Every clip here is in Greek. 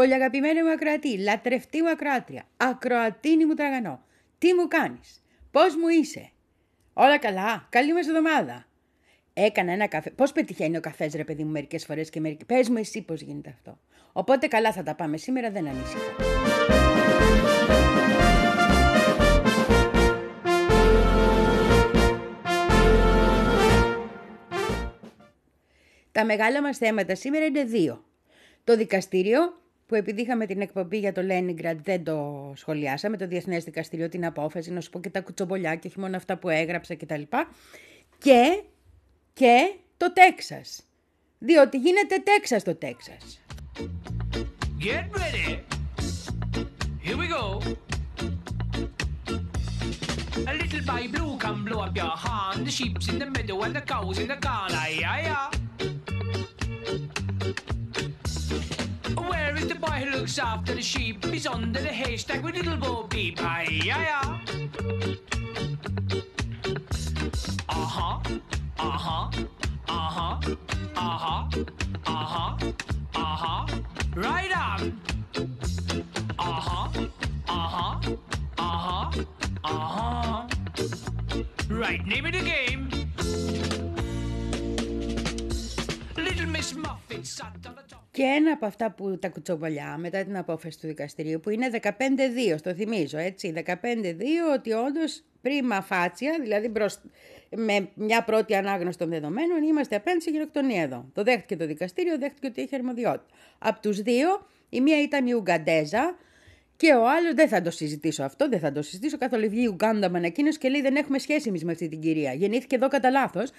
Πολύ αγαπημένη μου ακροατή, λατρευτή μου ακροάτρια, ακροατίνη μου τραγανό. Τι μου κάνεις, πώς μου είσαι; Όλα καλά, καλή μας εβδομάδα. Έκανα ένα καφέ. Πώς πετυχαίνει ο καφές, ρε παιδί μου, μερικές φορές και μερικέ. Πες μου εσύ πώς γίνεται αυτό. Οπότε καλά θα τα πάμε σήμερα, δεν ανησυχώ. Τα μεγάλα μας θέματα σήμερα είναι δύο. Το δικαστήριο, που επειδή είχαμε την εκπομπή για το Λένιγκραντ δεν το σχολιάσαμε, το Διεθνές Δικαστήριο, την απόφαση, να σου πω και τα κουτσομπολιά και όχι μόνο αυτά που έγραψα κτλ. Και, και το Τέξας. Διότι γίνεται Τέξας το Τέξας. Get ready. Here we go. A little boy blue come blow up your horn. The sheep's in the meadow and the cows in the corner. Yeah, yeah. Is the boy who looks after the sheep? He's under the haystack with little Bo Peep. Aye, yeah, yeah. Uh-huh, uh-huh, uh-huh, uh-huh, uh-huh, uh-huh. Right on. Uh-huh, uh-huh, uh-huh, uh-huh. Right, name of the game. Little Miss Muffet sat on top. Και ένα από αυτά που τα κουτσομπολιά μετά την απόφαση του δικαστηρίου που είναι 15-2, στο θυμίζω έτσι, 15-2 ότι όντως πρίμα φάτσια, δηλαδή μπρος... με μια πρώτη ανάγνωση των δεδομένων είμαστε απέναντι σε γενοκτονία εδώ. Το δέχτηκε το δικαστήριο, δέχτηκε ότι έχει αρμοδιότητα. Από τους δύο, η μία ήταν η Ουγγαντέζα και ο άλλος δεν θα το συζητήσω αυτό, δεν θα το συζητήσω καθόλου. Βγήκε η Ουγγάντα με ανακοίνωση και λέει δεν έχουμε σχέση εμείς με αυτή την κυρία. Γεννήθηκε εδώ κατά λάθος.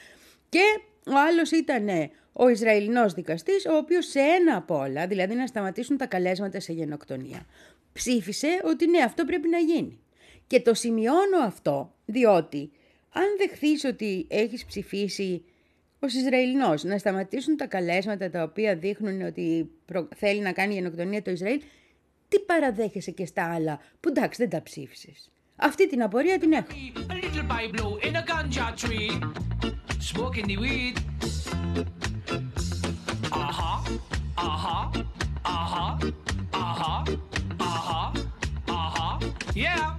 Και ο άλλος ήταν ο Ισραηλινός δικαστής, ο οποίος σε ένα από όλα, δηλαδή να σταματήσουν τα καλέσματα σε γενοκτονία, ψήφισε ότι ναι, αυτό πρέπει να γίνει. Και το σημειώνω αυτό, διότι αν δεχθείς ότι έχεις ψηφίσει ως Ισραηλινός να σταματήσουν τα καλέσματα τα οποία δείχνουν ότι προ- θέλει να κάνει γενοκτονία το Ισραήλ, τι παραδέχεσαι και στα άλλα που εντάξει δεν τα ψήφισες. Αυτή την απορία την έχω. A uh-huh, uh-huh, uh-huh, uh-huh, uh-huh, yeah.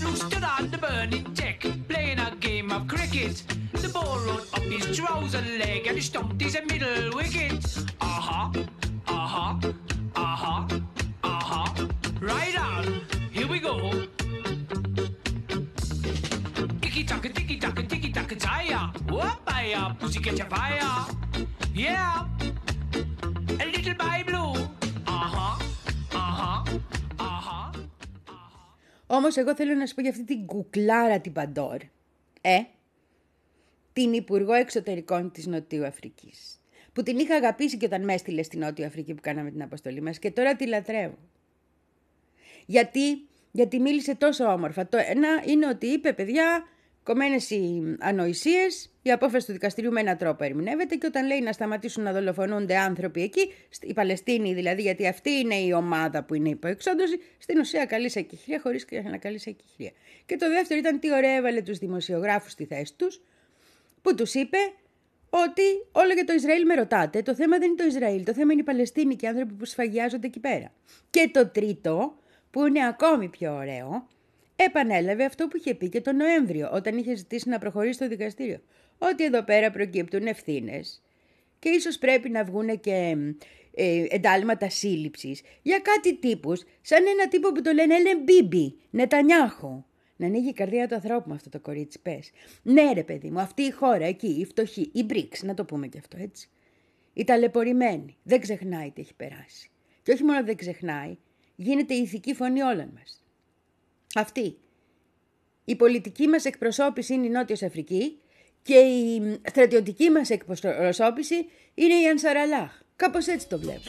Blue stood on the burning deck, playing a game of cricket. The ball rolled up his trouser leg and he stumped his middle wicket. Uh-huh, uh-huh, uh-huh, uh-huh. Right on, here we go. Tiki taka, tiki taka, tiki taka, taya. Whoopaya, pussy catch a fire. Yeah, a little by blue. Uh huh, uh huh, uh huh. Όμως εγώ θέλω να σου πω για αυτή την κουκλάρα την Παντόρ. Ε, την Υπουργό Εξωτερικών της Νοτιού Αφρικής. Που την είχα αγαπήσει και όταν με έστειλε στην Νότιο Αφρική που κάναμε την αποστολή μας και τώρα τη λατρεύω. Γιατί, γιατί μίλησε τόσο όμορφα. Το ένα είναι ότι είπε, παιδιά, κομμένες οι ανοησίες, η απόφαση του δικαστηρίου με έναν τρόπο ερμηνεύεται και όταν λέει να σταματήσουν να δολοφονούνται άνθρωποι εκεί, η Παλαιστίνη δηλαδή, γιατί αυτή είναι η ομάδα που είναι υπό εξόντωση, στην ουσία καλή σε εκεχηρία χωρίς να καλή σε εκεχηρία. Και το δεύτερο ήταν τι ωραία έβαλε τους δημοσιογράφους στη θέση τους, που τους είπε ότι όλο για το Ισραήλ με ρωτάτε. Το θέμα δεν είναι το Ισραήλ, το θέμα είναι οι Παλαιστίνοι και οι άνθρωποι που σφαγιάζονται εκεί πέρα. Και το τρίτο, που είναι ακόμη πιο ωραίο, επανέλαβε αυτό που είχε πει και τον Νοέμβριο, όταν είχε ζητήσει να προχωρήσει στο δικαστήριο. Ότι εδώ πέρα προκύπτουν ευθύνες και ίσως πρέπει να βγουν και ε, εντάλματα σύλληψης για κάτι τύπους, σαν ένα τύπο που το λένε Έλε Μπίμπι, Νετανιάχου. Να ανοίγει η καρδιά του ανθρώπου με αυτό το κορίτσι, πες. Ναι, ρε παιδί μου, αυτή η χώρα εκεί, η φτωχή, η BRICS, να το πούμε και αυτό έτσι. Η ταλαιπωρημένη, δεν ξεχνάει τι έχει περάσει. Και όχι μόνο δεν ξεχνάει, γίνεται η ηθική φωνή όλων μας. Αυτή. Η πολιτική μας εκπροσώπηση είναι η Νότιος Αφρική και η στρατιωτική μας εκπροσώπηση είναι η Ανσαραλάχ. Κάπως έτσι το βλέπω.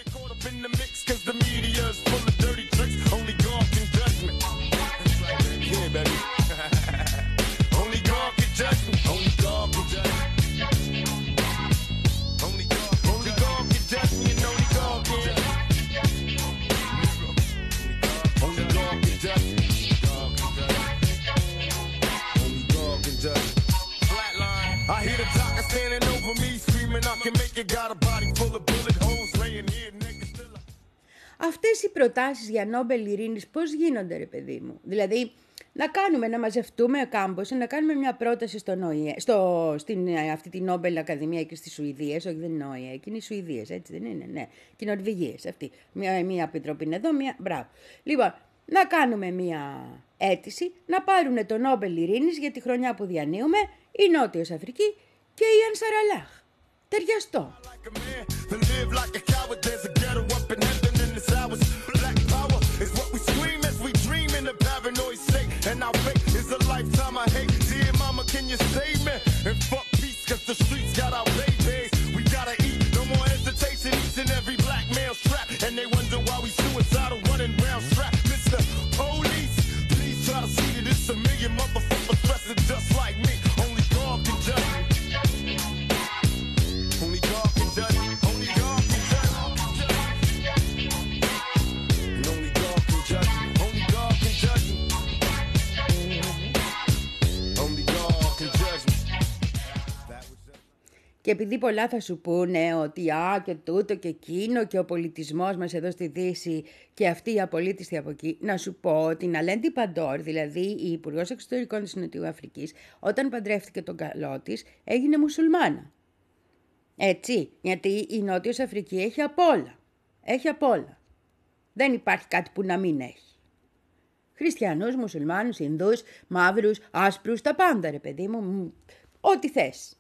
Αυτές οι προτάσεις για Νόμπελ Ειρήνης πώς γίνονται ρε παιδί μου; Δηλαδή να κάνουμε, να μαζευτούμε κάμπος, να κάνουμε μια πρόταση στον ΟΗΕ, στο, στην ε, αυτή την Νόμπελ Ακαδημία και στις Σουηδίες, όχι δεν είναι ΟΗΕ, και είναι οι Σουηδίες, έτσι δεν είναι, ναι, και οι Νορβηγίες αυτή. Μια, μια επιτροπή είναι εδώ, μια, μπράβο. Λοιπόν, να κάνουμε μια αίτηση, να πάρουν το Νόμπελ Ειρήνης για τη χρονιά που διανύουμε, η Νότιος Αφρική και η Ανσαραλάχ. Ταιριαστό. like a man, to live like a coward. There's a ghetto up in heaven and it's ours. Black power is what we scream as we dream in the paranoid state. And our fate is a lifetime I hate. Dear mama, can you save me? And fuck peace, cause the streets got our babies. Και επειδή πολλά θα σου πούνε ότι α και τούτο και εκείνο και ο πολιτισμός μας εδώ στη Δύση και αυτή η απολύτιστη από εκεί, να σου πω ότι η Ναλέντι Παντόρ, δηλαδή η Υπουργός Εξωτερικών της Νοτιού Αφρικής, όταν παντρεύτηκε τον καλό της, έγινε μουσουλμάνα. Έτσι, γιατί η Νότιος Αφρική έχει απ' όλα. Έχει απ' όλα. Δεν υπάρχει κάτι που να μην έχει. Χριστιανούς, μουσουλμάνους, Ινδούς, μαύρους, άσπρους, τα πάντα ρε παιδί μου. μ, Ό,τι θες.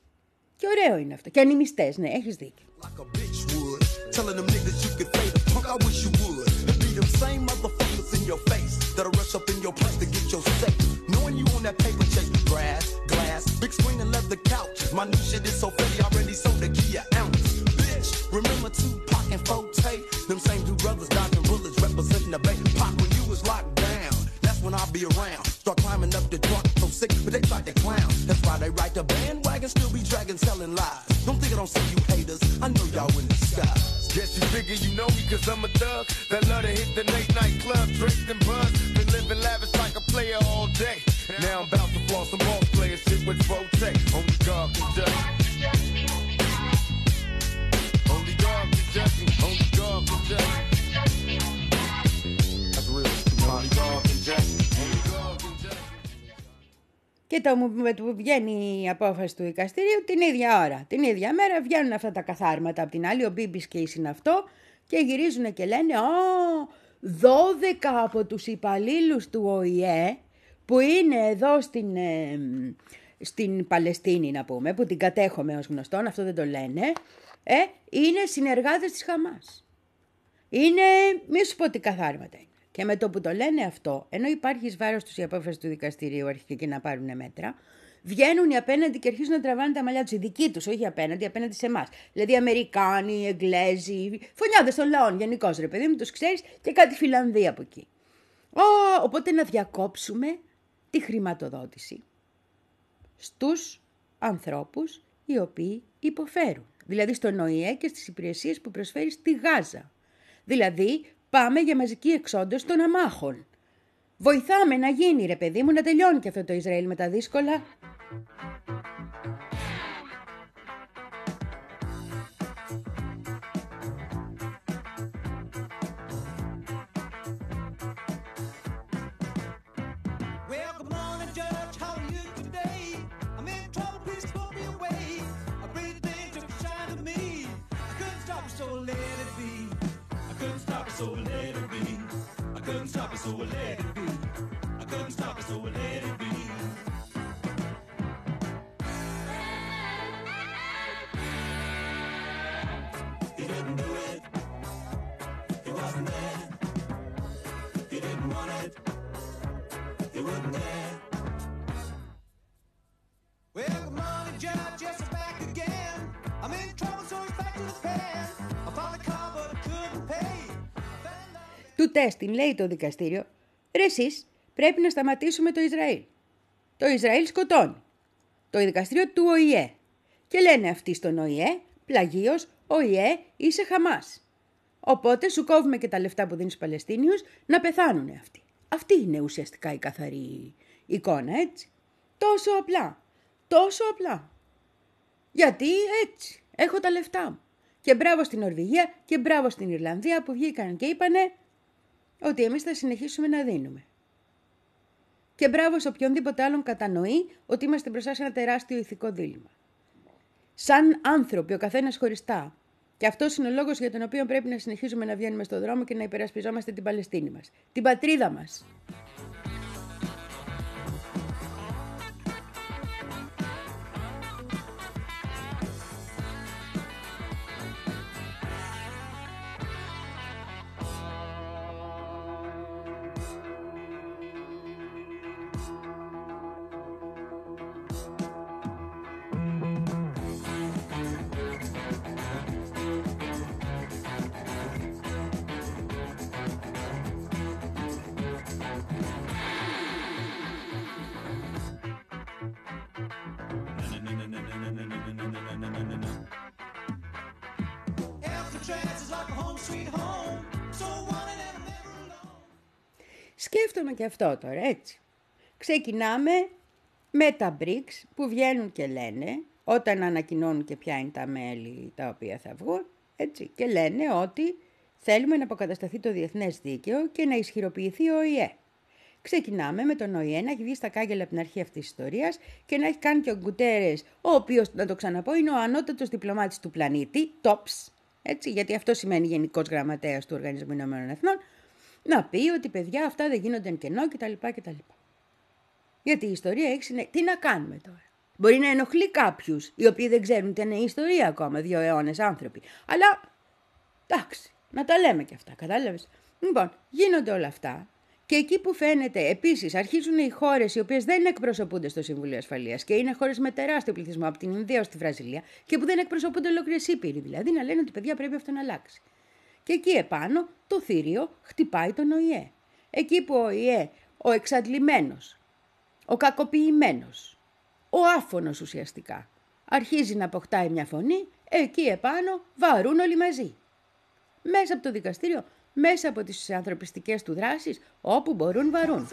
Και ωραίο είναι αυτό. Και ανημιστές, ναι, έχεις δίκιο. like a bitch would. Telling them niggas you could fade a punk, I wish you would. It be them same motherfuckers in your face that'll rush up in your place to get your safe. Knowing you on that paper chase, grass, glass, big screen and leather couch. My new shit is so fatty, already sold the key an ounce. Bitch, remember Tupac and Forte? Them same two brothers dodging bullets representing the bay. Pop when you was locked down. That's when I'll be around. Start climbing up the truck, so sick, but they tried to clown. That's why they ride the bandwagon, still be dragging, selling lies. Don't think I don't see you haters. I know y'all in disguise. Guess you figure you know me cause I'm a thug That love to hit the late night club, drink and buzz Been living lavish like a player all day Now I'm about to floss some boss player shit with Forte Only God can judge Only God can judge Only God can judge Και το μου με το που βγαίνει η απόφαση του δικαστηρίου την ίδια ώρα. Την ίδια μέρα βγαίνουν αυτά τα καθάρματα από την άλλη, ο Μπίμπης και η Συναυτό και γυρίζουν και λένε «Ω, 12 από τους υπαλλήλους του ΟΗΕ που είναι εδώ στην, ε, στην Παλαιστίνη να πούμε, που την κατέχομαι ως γνωστόν, αυτό δεν το λένε, ε, είναι συνεργάτες της Χαμάς. Είναι, μη σου πω τι καθάρματα είναι. Και με το που το λένε αυτό, ενώ υπάρχει εις βάρος τους η απόφαση του δικαστηρίου αρχικά και να πάρουν μέτρα, βγαίνουν οι απέναντι και αρχίζουν να τραβάνε τα μαλλιά τους. Οι δικοί τους, όχι απέναντι, απέναντι σε εμάς. Δηλαδή Αμερικάνοι, Εγγλέζοι, φωνιάδες των λαών γενικώς, ρε παιδί μου, τους ξέρεις και κάτι Φιλανδία από εκεί. Ω, οπότε να διακόψουμε τη χρηματοδότηση στους ανθρώπους οι οποίοι υποφέρουν. Δηλαδή στον ΟΗΕ και στις υπηρεσίες που προσφέρει στη Γάζα. Δηλαδή πάμε για μαζική εξόντωση των αμάχων. Βοηθάμε να γίνει ρε παιδί μου να τελειώνει και αυτό το Ισραήλ με τα δύσκολα. So I let it be. I couldn't stop it, so I let it be. Out. Του τέστην λέει το δικαστήριο, ρε εσείς πρέπει να σταματήσουμε το Ισραήλ. Το Ισραήλ σκοτώνει. Το δικαστήριο του ΟΗΕ. Και λένε αυτοί στον ΟΗΕ, πλαγίως, ΟΗΕ είσαι Χαμάς. Οπότε σου κόβουμε και τα λεφτά που δίνεις στους Παλαιστίνιους να πεθάνουν αυτοί. Αυτή είναι ουσιαστικά η καθαρή εικόνα, έτσι. Τόσο απλά. Τόσο απλά. Γιατί έτσι. Έχω τα λεφτά μου. Και μπράβο στην Νορβηγία και μπράβο στην Ιρλανδία που βγήκαν και είπανε ότι εμείς θα συνεχίσουμε να δίνουμε. Και μπράβο σε οποιονδήποτε άλλον κατανοεί ότι είμαστε μπροστά σε ένα τεράστιο ηθικό δίλημα. Σαν άνθρωποι, ο καθένας χωριστά. Και αυτός είναι ο λόγος για τον οποίο πρέπει να συνεχίζουμε να βγαίνουμε στον δρόμο και να υπερασπιζόμαστε την Παλαιστίνη μας. Την πατρίδα μας. Σκέφτομαι και αυτό τώρα, έτσι. Ξεκινάμε με τα BRICS που βγαίνουν και λένε, όταν ανακοινώνουν και ποια είναι τα μέλη τα οποία θα βγουν, έτσι, και λένε ότι θέλουμε να αποκατασταθεί το διεθνές δίκαιο και να ισχυροποιηθεί ο ΟΗΕ. Ξεκινάμε με τον ΟΗΕ να έχει βγει στα κάγκελα από την αρχή αυτής της ιστορίας και να έχει κάνει και ο Γκουτέρες, ο οποίος, να το ξαναπώ, είναι ο ανώτατος διπλωμάτης του πλανήτη, TOPS, έτσι, γιατί αυτό σημαίνει Γενικός Γραμματέας του Οργανισμού Ηνωμένων Εθνών, να πει ότι παιδιά αυτά δεν γίνονται εν κενό κτλ. κτλ. Γιατί η ιστορία έχει συνέχεια. Τι να κάνουμε τώρα; Μπορεί να ενοχλεί κάποιους οι οποίοι δεν ξέρουν τι είναι η ιστορία ακόμα, δύο αιώνες άνθρωποι. Αλλά εντάξει, να τα λέμε και αυτά, κατάλαβες; Λοιπόν, γίνονται όλα αυτά. Και εκεί που φαίνεται, επίσης, αρχίζουν οι χώρες οι οποίες δεν εκπροσωπούνται στο Συμβούλιο Ασφαλείας και είναι χώρες με τεράστιο πληθυσμό από την Ινδία ως τη Βραζιλία και που δεν εκπροσωπούνται ολόκληρες ήπειροι, δηλαδή να λένε ότι παιδιά πρέπει αυτό να αλλάξει. Και εκεί επάνω το θηρίο χτυπάει τον ΟΗΕ. Εκεί που ο ΟΗΕ, ο εξαντλημένος, ο κακοποιημένος, ο άφωνος ουσιαστικά, αρχίζει να αποκτάει μια φωνή, εκεί επάνω βαρούν όλοι μαζί. Μέσα από το δικαστήριο, μέσα από τις ανθρωπιστικές του δράσεις, όπου μπορούν βαρούν.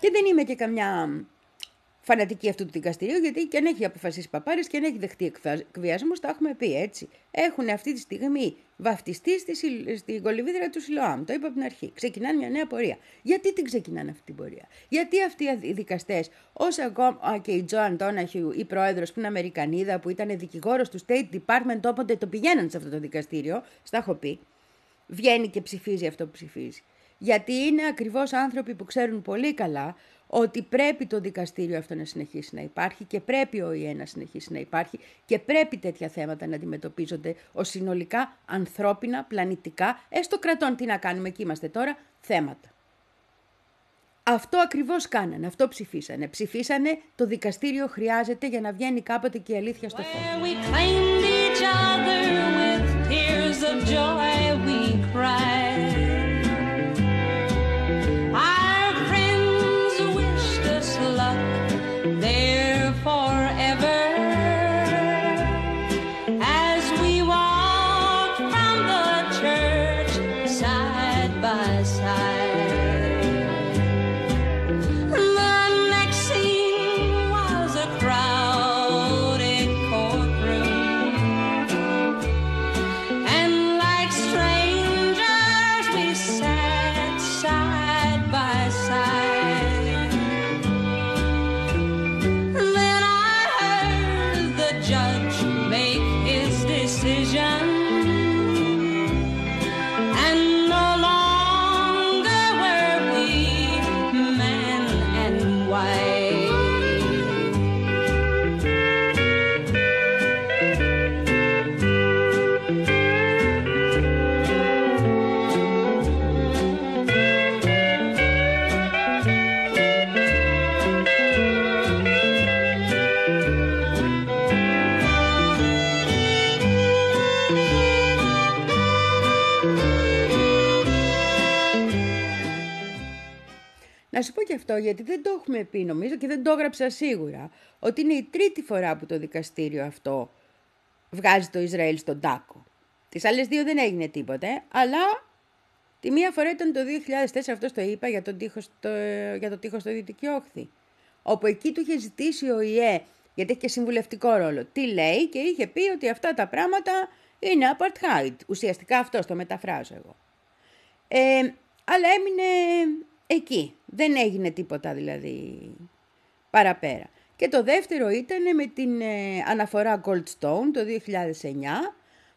Και δεν είμαι και καμιά φανατική αυτού του δικαστηρίου, γιατί και αν έχει αποφασίσει παπάρες και αν έχει δεχτεί εκβιασμούς, τα έχουμε πει έτσι. Έχουν αυτή τη στιγμή βαφτιστεί στη, Σιλ- στην κολυβίδρα του Σιλοάμ. Το είπα από την αρχή. Ξεκινάνε μια νέα πορεία. Γιατί την ξεκινάνε αυτή την πορεία; Γιατί αυτοί οι δικαστές, όσο ακόμα και η Τζοαν Τόναχιου, η πρόεδρος που είναι Αμερικανίδα, που ήταν δικηγόρος του State Department, όποτε το πηγαίναν σε αυτό το δικαστήριο, στα έχω πει, βγαίνει και ψηφίζει αυτό που ψηφίζει. Γιατί είναι ακριβώς άνθρωποι που ξέρουν πολύ καλά ότι πρέπει το δικαστήριο αυτό να συνεχίσει να υπάρχει και πρέπει ο ΙΕ να συνεχίσει να υπάρχει και πρέπει τέτοια θέματα να αντιμετωπίζονται ως συνολικά ανθρώπινα, πλανητικά, έστω κρατών, τι να κάνουμε, εκεί είμαστε τώρα, θέματα. Αυτό ακριβώς κάνανε, αυτό ψηφίσανε. Ψηφίσανε το δικαστήριο χρειάζεται για να βγαίνει κάποτε και η αλήθεια στο φως. Και αυτό, γιατί δεν το έχουμε πει νομίζω και δεν το έγραψα σίγουρα, ότι είναι η τρίτη φορά που το δικαστήριο αυτό βγάζει το Ισραήλ στον τάκο. Τις άλλες δύο δεν έγινε τίποτε, αλλά τη μία φορά ήταν το 2004, αυτό το είπα, για, τον τείχος στο, για το τείχος στο Δυτική Όχθη. Όπου εκεί του είχε ζητήσει ο ΙΕ, γιατί έχει και συμβουλευτικό ρόλο, τι λέει και είχε πει ότι αυτά τα πράγματα είναι apartheid. Ουσιαστικά αυτό το μεταφράζω εγώ. Ε, αλλά έμεινε εκεί. Δεν έγινε τίποτα δηλαδή παραπέρα. Και το δεύτερο ήταν με την ε, αναφορά Goldstone το 2009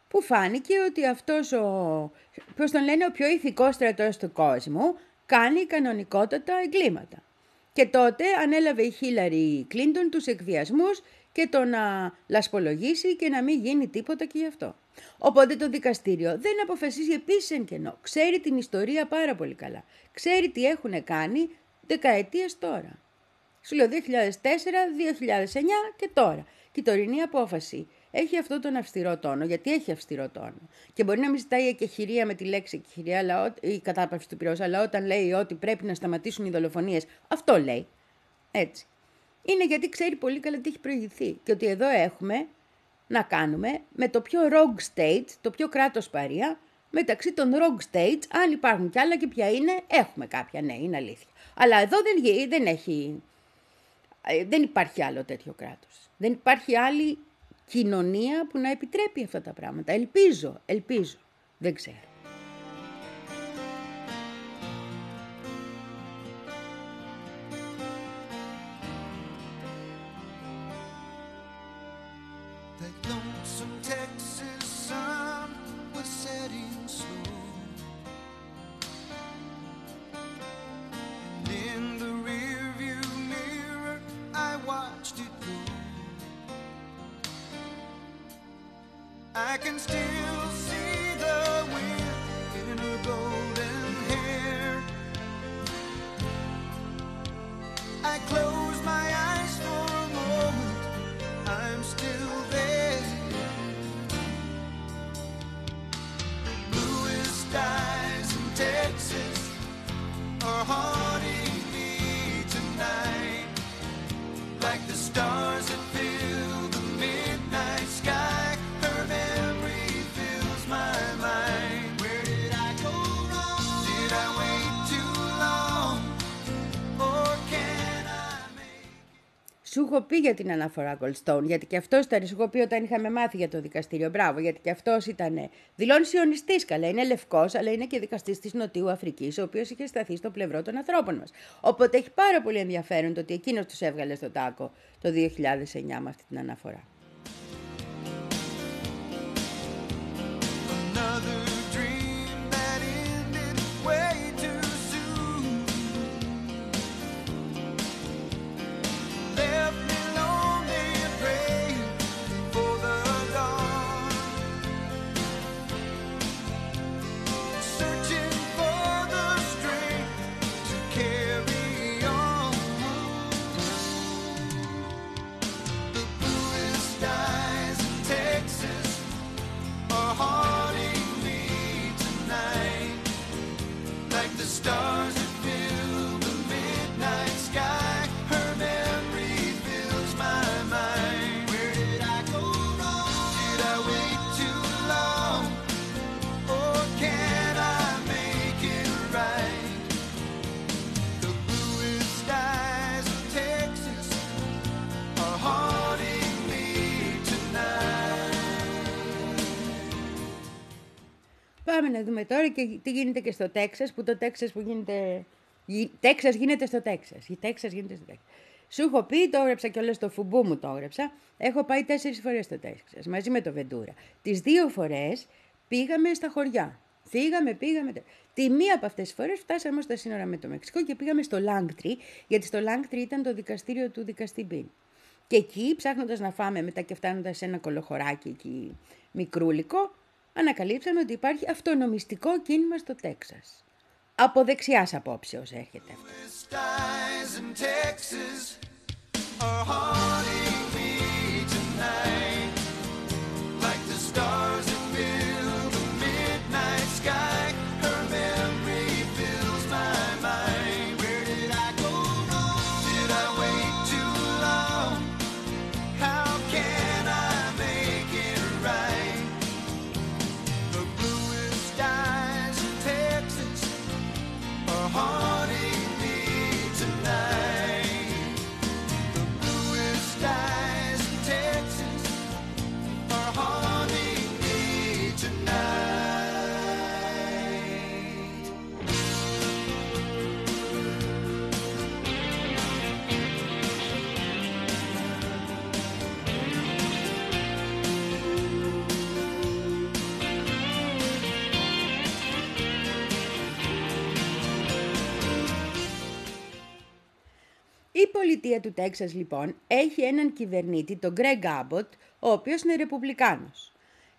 που φάνηκε ότι αυτός ο, πώς τον λένε, ο πιο ηθικός στρατός του κόσμου κάνει κανονικότατα εγκλήματα. Και τότε ανέλαβε η Χίλαρη Κλίντον τους εκβιασμούς και το να λασπολογήσει και να μην γίνει τίποτα και γι' αυτό. Οπότε το δικαστήριο δεν αποφασίζει επίσης εν κενό. Ξέρει την ιστορία πάρα πολύ καλά. Ξέρει τι έχουν κάνει δεκαετίες τώρα. Σου λέω 2004, 2009 και τώρα. Και η τωρινή απόφαση έχει αυτό τον αυστηρό τόνο, γιατί έχει αυστηρό τόνο. Και μπορεί να μην ζητάει εκεχηρία με τη λέξη εκεχηρία αλλά, ή κατάπαυση του πυρός, αλλά όταν λέει ότι πρέπει να σταματήσουν οι δολοφονίες, αυτό λέει. Έτσι. Είναι γιατί ξέρει πολύ καλά τι έχει προηγηθεί και ότι εδώ έχουμε να κάνουμε με το πιο rogue state, το πιο κράτος παρία, μεταξύ των rogue states, αν υπάρχουν κι άλλα και ποια είναι, έχουμε κάποια, ναι, είναι αλήθεια. Αλλά εδώ δεν, γι- δεν έχει, ε, δεν υπάρχει άλλο τέτοιο κράτος. Δεν υπάρχει άλλη κοινωνία που να επιτρέπει αυτά τα πράγματα. Ελπίζω, ελπίζω. Δεν ξέρω. Σου έχω πει για την αναφορά Goldstone, γιατί και αυτός ήταν, σου έχω πει όταν είχαμε μάθει για το δικαστήριο. Μπράβο, γιατί και αυτός ήταν. Δηλώνει σιωνιστής καλά. Είναι λευκός, αλλά είναι και δικαστής της Νοτιού Αφρικής, ο οποίος είχε σταθεί στο πλευρό των ανθρώπων μας. Οπότε έχει πάρα πολύ ενδιαφέρον το ότι εκείνος τους έβγαλε στο τάκο το 2009 με αυτή την αναφορά. Another Πάμε να δούμε τώρα και τι γίνεται και στο Τέξας, που το Τέξας που γίνεται... Γι- Τέξας γίνεται στο Τέξας. Η Τέξας γίνεται στο Τέξας. Σου έχω πει, το έγραψα και όλα στο φουμπού μου το έγραψα. Έχω πάει τέσσερις φορές στο Τέξας, μαζί με το Βεντούρα. Τις δύο φορές πήγαμε στα χωριά. Φύγαμε, πήγαμε. τε- Τη μία από αυτές τις φορές φτάσαμε όμως στα σύνορα με το Μεξικό και πήγαμε στο Λάγκτρι, γιατί στο Λάγκτρι ήταν το δικαστήριο του δικαστή Μπιν. Και εκεί, ψάχνοντας να φάμε μετά και φτάνοντας σε ένα κολοχωράκι εκεί μικρούλικο, ανακαλύψαμε ότι υπάρχει αυτονομιστικό κίνημα στο Τέξας. Από δεξιάς απόψεως έρχεται αυτό. Η πολιτεία του Τέξας λοιπόν έχει έναν κυβερνήτη, τον Γκρέγκ Άμποτ, ο οποίος είναι ρεπουμπλικάνος.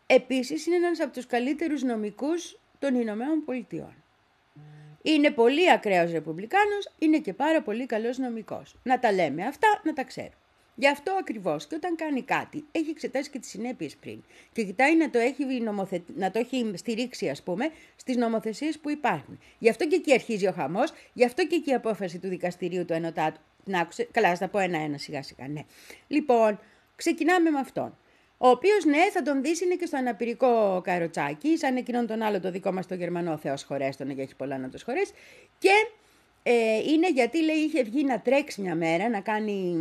Επίσης είναι ένας από τους καλύτερους νομικούς των Ηνωμένων Πολιτειών. Είναι πολύ ακραίος ρεπουμπλικάνος, είναι και πάρα πολύ καλός νομικός. Να τα λέμε αυτά, να τα ξέρουμε. Γι' αυτό ακριβώς και όταν κάνει κάτι, έχει εξετάσει και τις συνέπειες πριν και κοιτάει να το έχει, νομοθε... να το έχει στηρίξει, ας πούμε, στις νομοθεσίες που υπάρχουν. Γι' αυτό και εκεί αρχίζει ο χαμός, γι' αυτό και εκεί η απόφαση του δικαστηρίου του Ενωτάτου. Να άκουσε, καλά, θα τα πω ένα-ένα σιγά σιγά, ναι. Λοιπόν, ξεκινάμε με αυτόν. Ο οποίος, ναι, θα τον δεις είναι και στο αναπηρικό καροτσάκι, σαν εκείνον τον άλλο το δικό μας το Γερμανό Θεός χωρέστον, γιατί έχει πολλά να το χωρέσει. Και ε, είναι γιατί λέει είχε βγει να τρέξει μια μέρα, να κάνει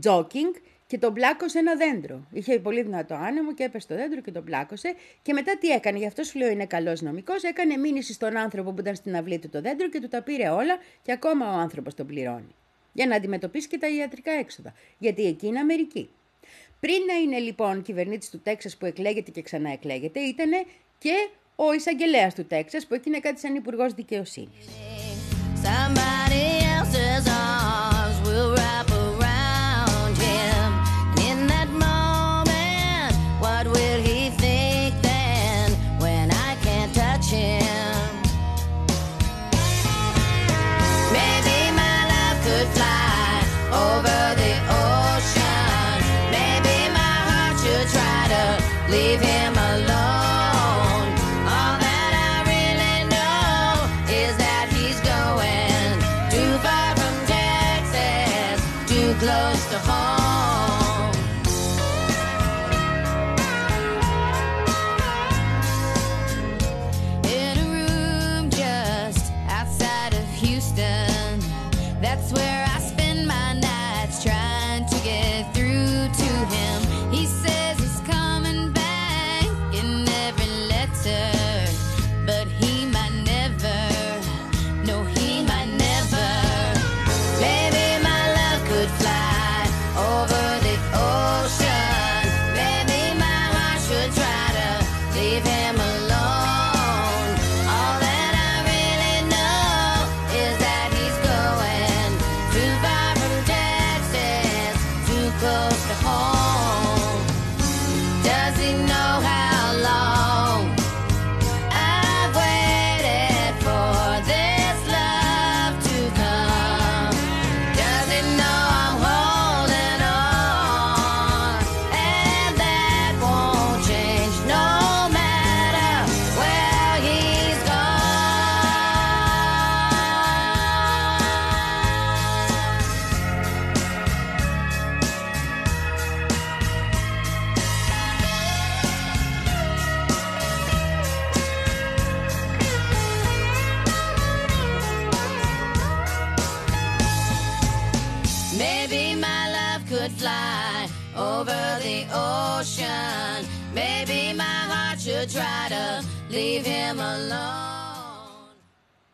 τζόκινγκ και τον πλάκωσε ένα δέντρο. Είχε πολύ δυνατό άνεμο και έπεσε το δέντρο και τον πλάκωσε. Και μετά τι έκανε, γι' αυτό σου λέω είναι καλός νομικός. Έκανε μήνυση στον άνθρωπο που ήταν στην αυλή του το δέντρο και του τα πήρε όλα και ακόμα ο άνθρωπος τον πληρώνει. Για να αντιμετωπίσει και τα ιατρικά έξοδα. Γιατί εκεί είναι Αμερική. Πριν να είναι λοιπόν κυβερνήτης του Τέξας που εκλέγεται και ξαναεκλέγεται, ήταν και ο εισαγγελέας του Τέξας που εκεί είναι κάτι σαν υπουργός δικαιοσύνης. Leave him alone.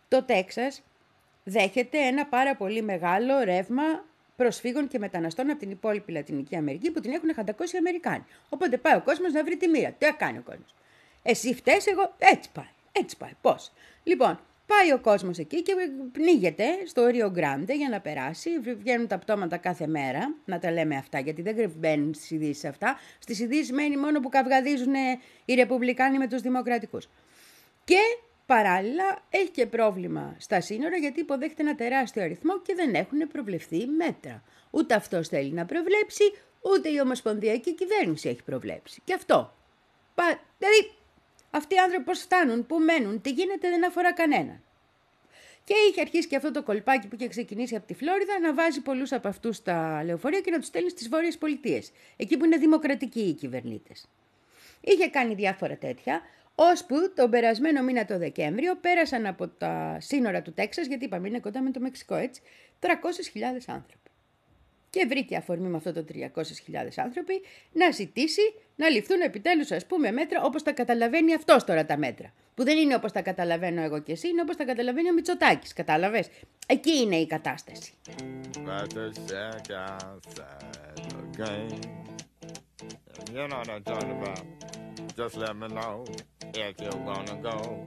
Το Τέξας δέχεται ένα πάρα πολύ μεγάλο ρεύμα προσφύγων και μεταναστών από την υπόλοιπη Λατινική Αμερική που την έχουν χαντακώσει οι Αμερικάνοι. Οπότε πάει ο κόσμος να βρει τη μοίρα. Τι θα κάνει ο κόσμος; Εσύ φταίς, εγώ. Έτσι πάει. Έτσι πάει. Πώς; Λοιπόν, πάει ο κόσμος εκεί και πνίγεται στο Ρίο Γκράντε για να περάσει. Βγαίνουν τα πτώματα κάθε μέρα, να τα λέμε αυτά, γιατί δεν μπαίνουν στις ειδήσεις αυτά. Στις ειδήσεις μένει μόνο που καυγαδίζουν οι Ρεπουμπλικάνοι με τους Δημοκρατικούς. Και παράλληλα έχει και πρόβλημα στα σύνορα γιατί υποδέχεται ένα τεράστιο αριθμό και δεν έχουν προβλεφθεί μέτρα. Ούτε αυτός θέλει να προβλέψει, ούτε η Ομοσπονδιακή Κυβέρνηση έχει προβλέψει. Και αυτό. Πα... Δηλαδή, αυτοί οι άνθρωποι πώς φτάνουν, πού μένουν, τι γίνεται δεν αφορά κανέναν. Και είχε αρχίσει και αυτό το κολπάκι που είχε ξεκινήσει από τη Φλόριδα να βάζει πολλούς από αυτούς στα λεωφορεία και να τους στέλνει στις Βόρειες Πολιτείες, εκεί που είναι δημοκρατικοί οι κυβερνήτες. Είχε κάνει διάφορα τέτοια, ώσπου τον περασμένο μήνα το Δεκέμβριο πέρασαν από τα σύνορα του Τέξας, γιατί είπαμε είναι κοντά με το Μεξικό έτσι, 300.000 άνθρωποι. Και βρήκε αφορμή με αυτό το 300.000 άνθρωποι να ζητήσει να ληφθούν επιτέλους ας πούμε μέτρα όπως τα καταλαβαίνει αυτός τώρα τα μέτρα. Που δεν είναι όπως τα καταλαβαίνω εγώ και εσύ, είναι όπως τα καταλαβαίνει ο Μητσοτάκης, κατάλαβες. Εκεί είναι η κατάσταση. About to check outside the game. You know what I'm talking about. Just let me know if you wanna go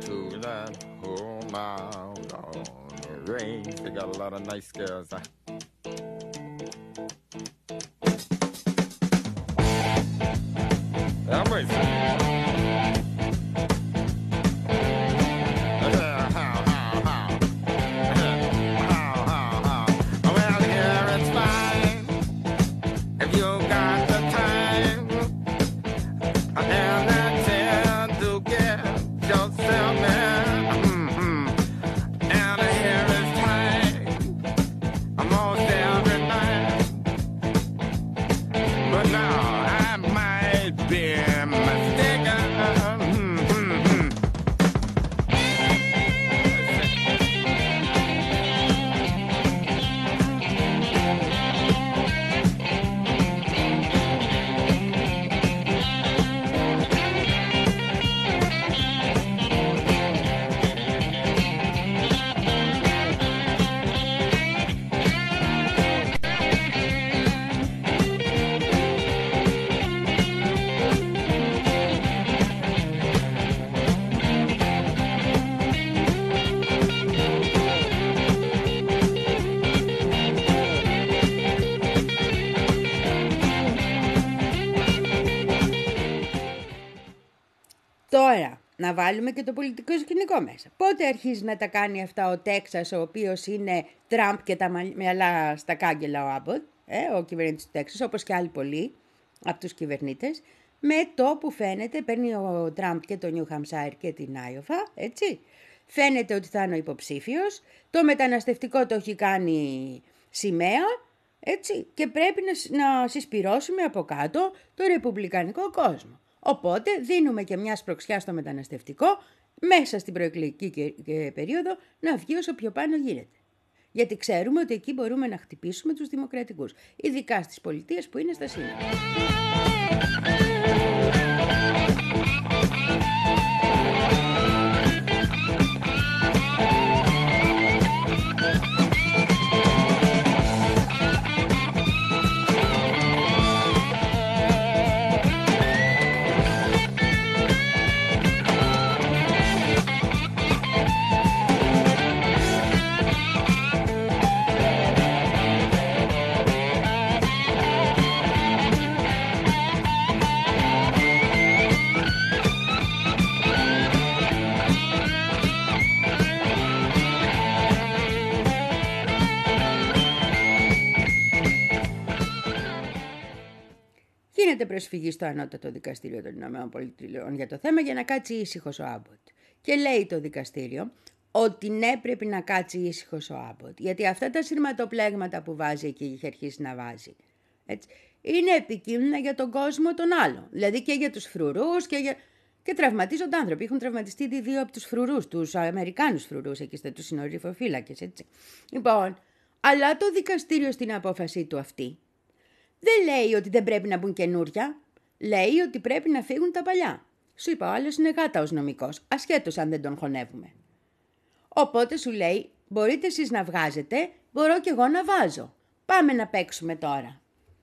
to that home out on the range. They got a lot of nice girls. I'm racing. Να βάλουμε και το πολιτικό σκηνικό μέσα. Πότε αρχίζει να τα κάνει αυτά ο Τέξας, ο οποίος είναι Τραμπ και τα μα- μυαλά στα κάγκελα ο Άμποτ, ε, ο κυβερνήτης του Τέξας, όπως και άλλοι πολλοί από τους κυβερνήτες, με το που φαίνεται, παίρνει ο Τραμπ και το Νιου Χαμσάιρ και την Άιοφα, έτσι. Φαίνεται ότι θα είναι ο υποψήφιος, το μεταναστευτικό το έχει κάνει σημαία, έτσι, και πρέπει να, σ- να συσπυρώσουμε από κάτω το ρεπουμπλικανικό κόσμο. Οπότε δίνουμε και μια σπροξιά στο μεταναστευτικό μέσα στην προεκλογική και- και περίοδο να βγει όσο πιο πάνω γίνεται. Γιατί ξέρουμε ότι εκεί μπορούμε να χτυπήσουμε τους δημοκρατικούς, ειδικά στις πολιτείες που είναι στα σύνορα. Γίνεται προσφυγή στο Ανώτατο Δικαστήριο των Ηνωμένων Πολιτειών για το θέμα για να κάτσει ήσυχος ο Άμποτ. Και λέει το δικαστήριο ότι ναι, πρέπει να κάτσει ήσυχος ο Άμποτ. Γιατί αυτά τα σειρματοπλέγματα που βάζει εκεί, είχε αρχίσει να βάζει, έτσι, είναι επικίνδυνα για τον κόσμο τον άλλο. Δηλαδή και για τους φρουρούς και για. Και τραυματίζονται άνθρωποι. Έχουν τραυματιστεί ήδη δύο από τους φρουρούς, τους Αμερικάνους φρουρούς, εκεί στα τους συνοριφοφύλακες, έτσι. Λοιπόν, αλλά το δικαστήριο στην απόφασή του αυτή δεν λέει ότι δεν πρέπει να μπουν καινούρια. Λέει ότι πρέπει να φύγουν τα παλιά. Σου είπα, ο άλλος είναι γάτα ω νομικός, ασχέτως αν δεν τον χωνεύουμε. Οπότε σου λέει, μπορείτε εσείς να βγάζετε, μπορώ κι εγώ να βάζω. Πάμε να παίξουμε τώρα.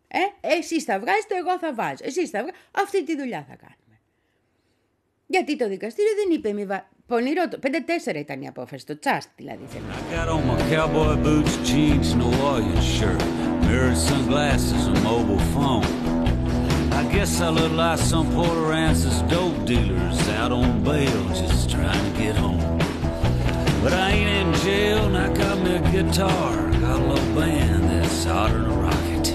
Ε, εσείς θα βγάζετε, εγώ θα βάζω. Εσείς θα βγάζετε, αυτή τη δουλειά θα κάνουμε. Γιατί το δικαστήριο δεν είπε μη βα... Πονηρό το. 5-4 ήταν η απόφαση, το τσάστ δηλαδή mirrored sunglasses, a mobile phone. I guess I look like some Porter Rance's dope dealers out on bail just trying to get home. But I ain't in jail and I got me a guitar, got a little band that's hotter than a rocket.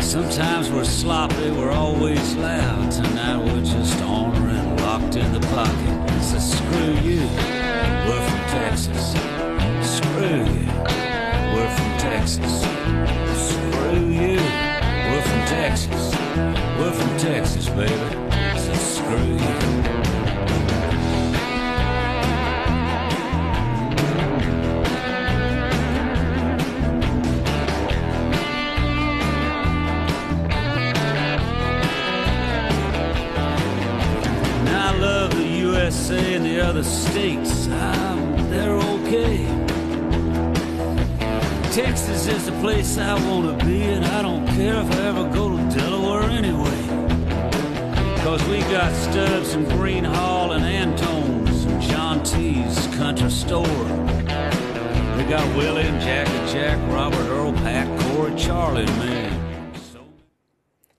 Sometimes we're sloppy, we're always loud. Tonight we're just on and locked in the pocket. So screw you, we're from Texas. Screw you from Texas. Screw you, we're from Texas. We're from Texas, baby. So screw you. And I love the USA and the other states. I'm, they're okay. Texas is the place I want to be, and I don't care if I ever go to Delaware anyway. Cause we got Stubbs and Green Hall and Antone's and John T's country store. We got Willie and Jack and Jack, Robert, Earl, Pat, Corey, Charlie, man.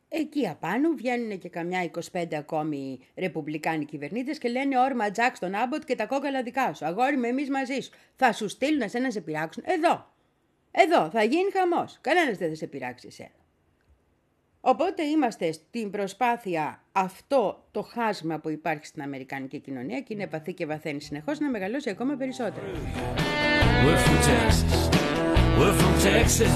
Εκεί απάνω βγαίνουν και καμιά 25 ακόμη ρεπουμπλικάνοι κυβερνήτες και λένε όρμα Τζακ στον Άμποτ και τα κόκαλα δικά σου. Αγόρι με εμείς μαζί σου. Θα σου στείλουν εσένα να σε πειράξουν. Εδώ. Εδώ θα γίνει χαμός. Κανένας δεν θα σε πειράξει εσένα. Οπότε είμαστε στην προσπάθεια αυτό το χάσμα που υπάρχει στην Αμερικανική κοινωνία και είναι επαθή και βαθαίνει συνεχώς να μεγαλώσει ακόμα περισσότερο. We're from Texas. We're from Texas.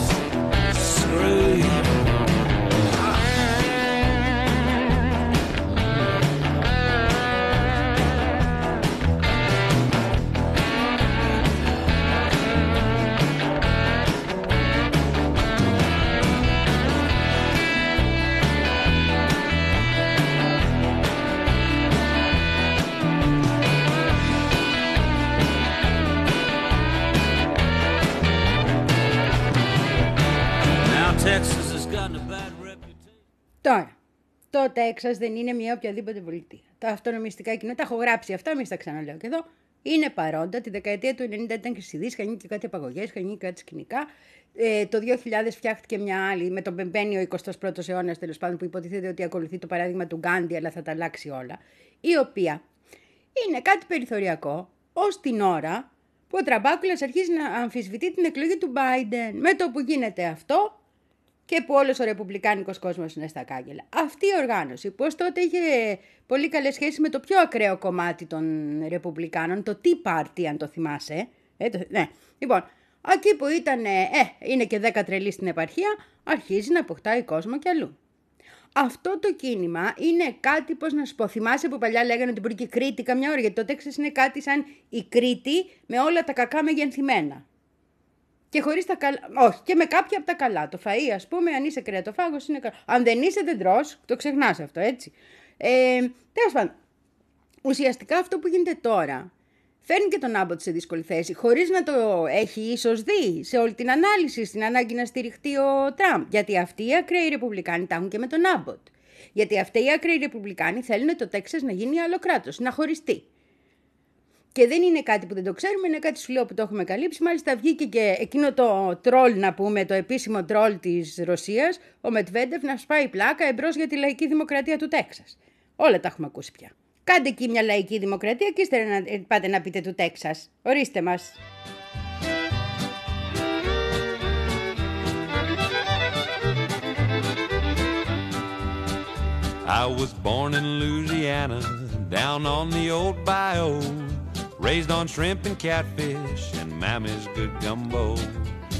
Το Τέξας δεν είναι μια οποιαδήποτε πολιτεία. Τα αυτονομιστικά κοινότητα, τα έχω γράψει αυτά, μην στα ξαναλέω και εδώ. Είναι παρόντα. Τη δεκαετία του 90 ήταν και στη Δύση, είχαν γίνει και κάτι απαγωγές, είχαν γίνει κάτι σκηνικά. Ε, το 2000 φτιάχτηκε μια άλλη, με τον μπαίνει ο 21ο αιώνας τέλος πάντων, που υποτίθεται ότι ακολουθεί το παράδειγμα του Γκάντι, αλλά θα τα αλλάξει όλα. Η οποία είναι κάτι περιθωριακό ως την ώρα που ο Τραμπάκουλας αρχίζει να αμφισβητεί την εκλογή του Biden. Με το που γίνεται αυτό, και που όλος ο ρεπουμπλικάνικος κόσμος είναι στα κάγκελα. Αυτή η οργάνωση που ως τότε είχε πολύ καλές σχέσεις με το πιο ακραίο κομμάτι των ρεπουμπλικάνων, το Tea Party αν το θυμάσαι. Ε, το, ναι. Λοιπόν, εκεί που ήταν, ε, είναι και 10 τρελοί στην επαρχία, αρχίζει να αποκτάει κόσμο κι αλλού. Αυτό το κίνημα είναι κάτι, πώς να σου πω, θυμάσαι που παλιά λέγανε ότι μπορεί και η Κρήτη καμιά ώρα, γιατί το Τέξας είναι κάτι σαν η Κρήτη με όλα τα κακά μεγενθυμένα. Και χωρίς τα καλά. Όχι, και με κάποια από τα καλά. Το φαΐ, ας πούμε, αν είσαι κρεατοφάγος, είναι καλό. Αν δεν είσαι, δεν τρως, το ξεχνάς αυτό, έτσι. Ε, Τέλος πάντων, ουσιαστικά αυτό που γίνεται τώρα φέρνει και τον Άμποτ σε δύσκολη θέση, χωρίς να το έχει ίσως δει σε όλη την ανάλυση, στην ανάγκη να στηριχτεί ο Τραμπ. Γιατί αυτοί οι ακραίοι Ρεπουμπλικάνοι τα έχουν και με τον Άμποτ. Γιατί αυτοί οι ακραίοι Ρεπουμπλικάνοι θέλουν το Τέξας να γίνει άλλο κράτος, να χωριστεί. Και δεν είναι κάτι που δεν το ξέρουμε, είναι κάτι σου λέω που το έχουμε καλύψει. Μάλιστα βγήκε και εκείνο το τρόλ, να πούμε, το επίσημο τρόλ της Ρωσίας, ο Μετβέντεφ να σπάει πλάκα εμπρός για τη λαϊκή δημοκρατία του Τέξας. Όλα τα έχουμε ακούσει πια. Κάντε εκεί μια λαϊκή δημοκρατία και ύστερα να ε, πάτε να πείτε του Τέξας. Ορίστε μας. I was born in Louisiana, down on the old bayou. Raised on shrimp and catfish and Mammy's good gumbo.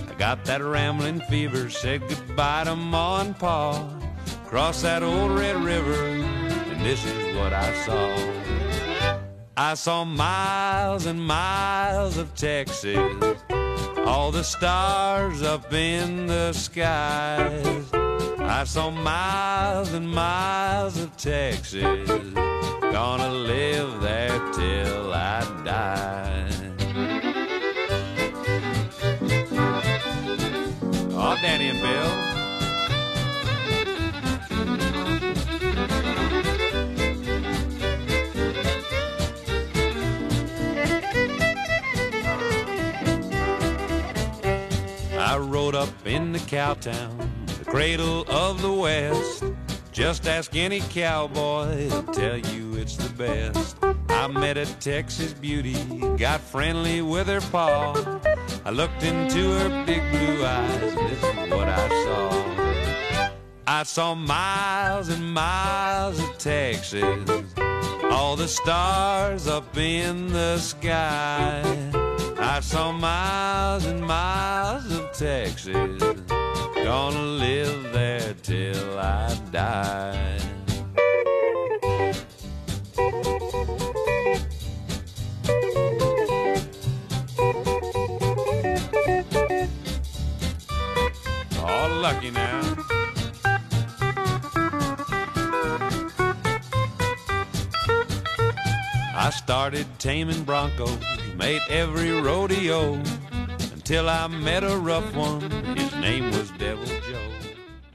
I got that rambling fever, said goodbye to Ma and Pa. Crossed that old red river, and this is what I saw. I saw miles and miles of Texas, all the stars up in the skies. I saw miles and miles of Texas, gonna live there till I die. Oh, Danny and Bill. I rode up in the Cowtown, the cradle of the West. Just ask any cowboy, he'll tell you it's the best. I met a Texas beauty, got friendly with her paw. I looked into her big blue eyes, and this is what I saw. I saw miles and miles of Texas, all the stars up in the sky. I saw miles and miles of Texas, gonna live there till I die. All lucky now. I started taming broncos, made every rodeo until I met a rough one. His name was Devil Joe.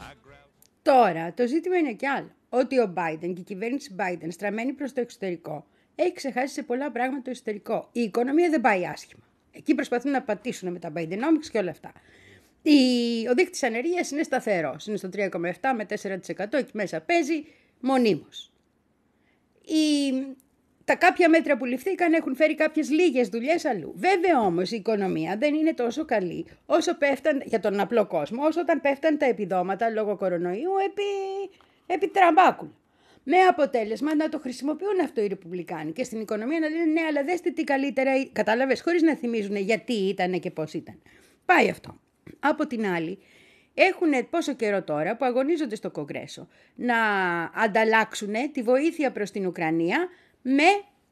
I grabbed Τώρα, το ζήτημα είναι κι άλλο. Ότι ο Biden και η κυβέρνηση Biden στραμμένη προς το εξωτερικό έχει ξεχάσει σε πολλά πράγματα το εσωτερικό. Η οικονομία δεν πάει άσχημα. Εκεί προσπαθούν να πατήσουν με τα Bidenomics και όλα αυτά. Η, ο δείκτης ανεργίας είναι σταθερός. Είναι στο 3,7 με 4% εκεί μέσα παίζει μονίμως. Η, τα κάποια μέτρα που ληφθήκαν έχουν φέρει κάποιες λίγες δουλειές αλλού. Βέβαια όμως η οικονομία δεν είναι τόσο καλή όσο πέφταν για τον απλό κόσμο, όσο όταν πέφταν τα επιδόματα λόγω κορονοϊού επί, επί τραμπάκουλα. Με αποτέλεσμα να το χρησιμοποιούν αυτό οι Ρεπουμπλικάνοι και στην οικονομία να λένε ναι, αλλά δέστε τι καλύτερα. Κατάλαβες, χωρίς να θυμίζουν γιατί ήταν και πώς ήταν. Πάει αυτό. Από την άλλη, έχουν πόσο καιρό τώρα που αγωνίζονται στο Κογκρέσο να ανταλλάξουν τη βοήθεια προς την Ουκρανία με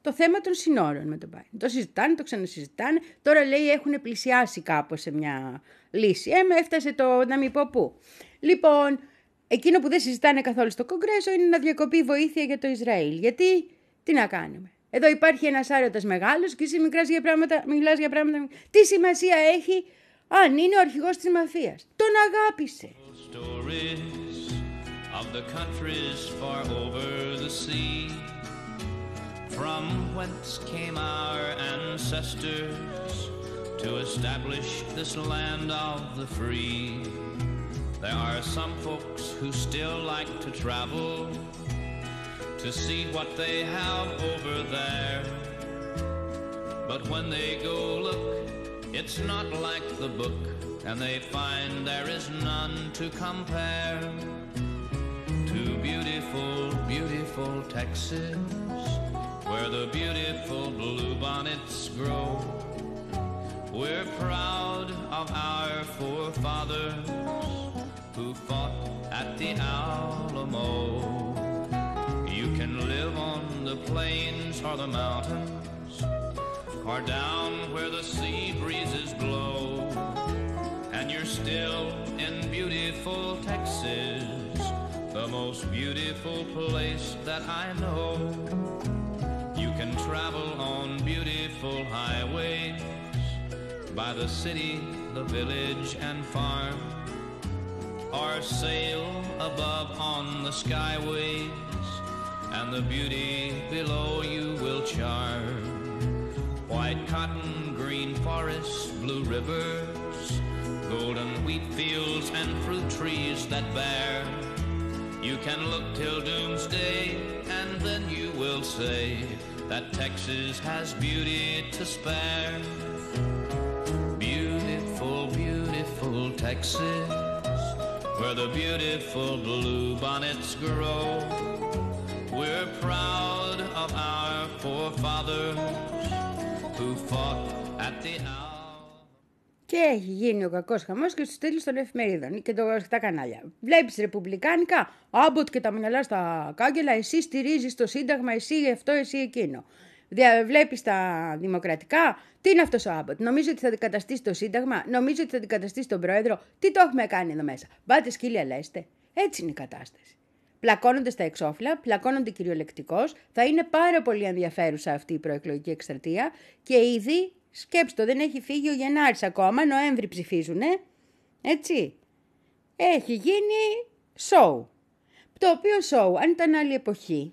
το θέμα των συνόρων με τον Biden. Το συζητάνε, το ξανασυζητάνε. Τώρα λέει έχουν πλησιάσει κάπως σε μια λύση. Ε, με έφτασε το να μην πω πού. Λοιπόν, εκείνο που δεν συζητάνε καθόλου στο Κογκρέσο είναι να διακοπεί βοήθεια για το Ισραήλ. Γιατί, τι να κάνουμε; Εδώ υπάρχει ένας άρωτας μεγάλος και εσύ μιλάς για πράγματα, μιλάς για πράγματα. Τι σημασία έχει αν είναι ο αρχηγός της μαφίας; Τον αγάπησε. stories of the countries far over the sea. From whence came our ancestors to establish this land of the free. There are some folks who still like to travel to see what they have over there. But when they go look, it's not like the book, and they find there is none to compare to beautiful, beautiful Texas, where the beautiful bluebonnets grow. We're proud of our forefathers who fought at the Alamo. You can live on the plains or the mountains, or down where the sea breezes blow. And you're still in beautiful Texas, the most beautiful place that I know. You can travel on beautiful highways by the city, the village, and farm, or sail above on the skyways, and the beauty below you will charm. White cotton, green forests, blue rivers, golden wheat fields, and fruit trees that bear. You can look till doomsday, and then you will say that Texas has beauty to spare. Beautiful, beautiful Texas, where the beautiful blue bonnets grow. We're proud of our forefathers who fought at the hour. Και έχει γίνει ο κακός χαμός και στους τίτλου των εφημερίδων και το, στα κανάλια. Βλέπεις ρεπουμπλικάνικα, άμποτ και τα μυαλά στα κάγκελα, εσύ στηρίζεις το Σύνταγμα, εσύ αυτό, εσύ εκείνο. Βλέπεις τα δημοκρατικά, τι είναι αυτός ο άμποτ; Νομίζω ότι θα αντικαταστήσει το Σύνταγμα, νομίζω ότι θα αντικαταστήσει τον Πρόεδρο; Τι το έχουμε κάνει εδώ μέσα; Μπάτε σκύλια λέστε. Έτσι είναι η κατάσταση. Πλακώνονται στα εξώφυλλα, πλακώνονται κυριολεκτικώς. Θα είναι πάρα πολύ ενδιαφέρουσα αυτή η προεκλογική εκστρατεία και ήδη Σκέψτε το, δεν έχει φύγει ο Γενάρης ακόμα, Νοέμβρη ψηφίζουνε. Έτσι. Έχει γίνει show. Το οποίο show, αν ήταν άλλη εποχή,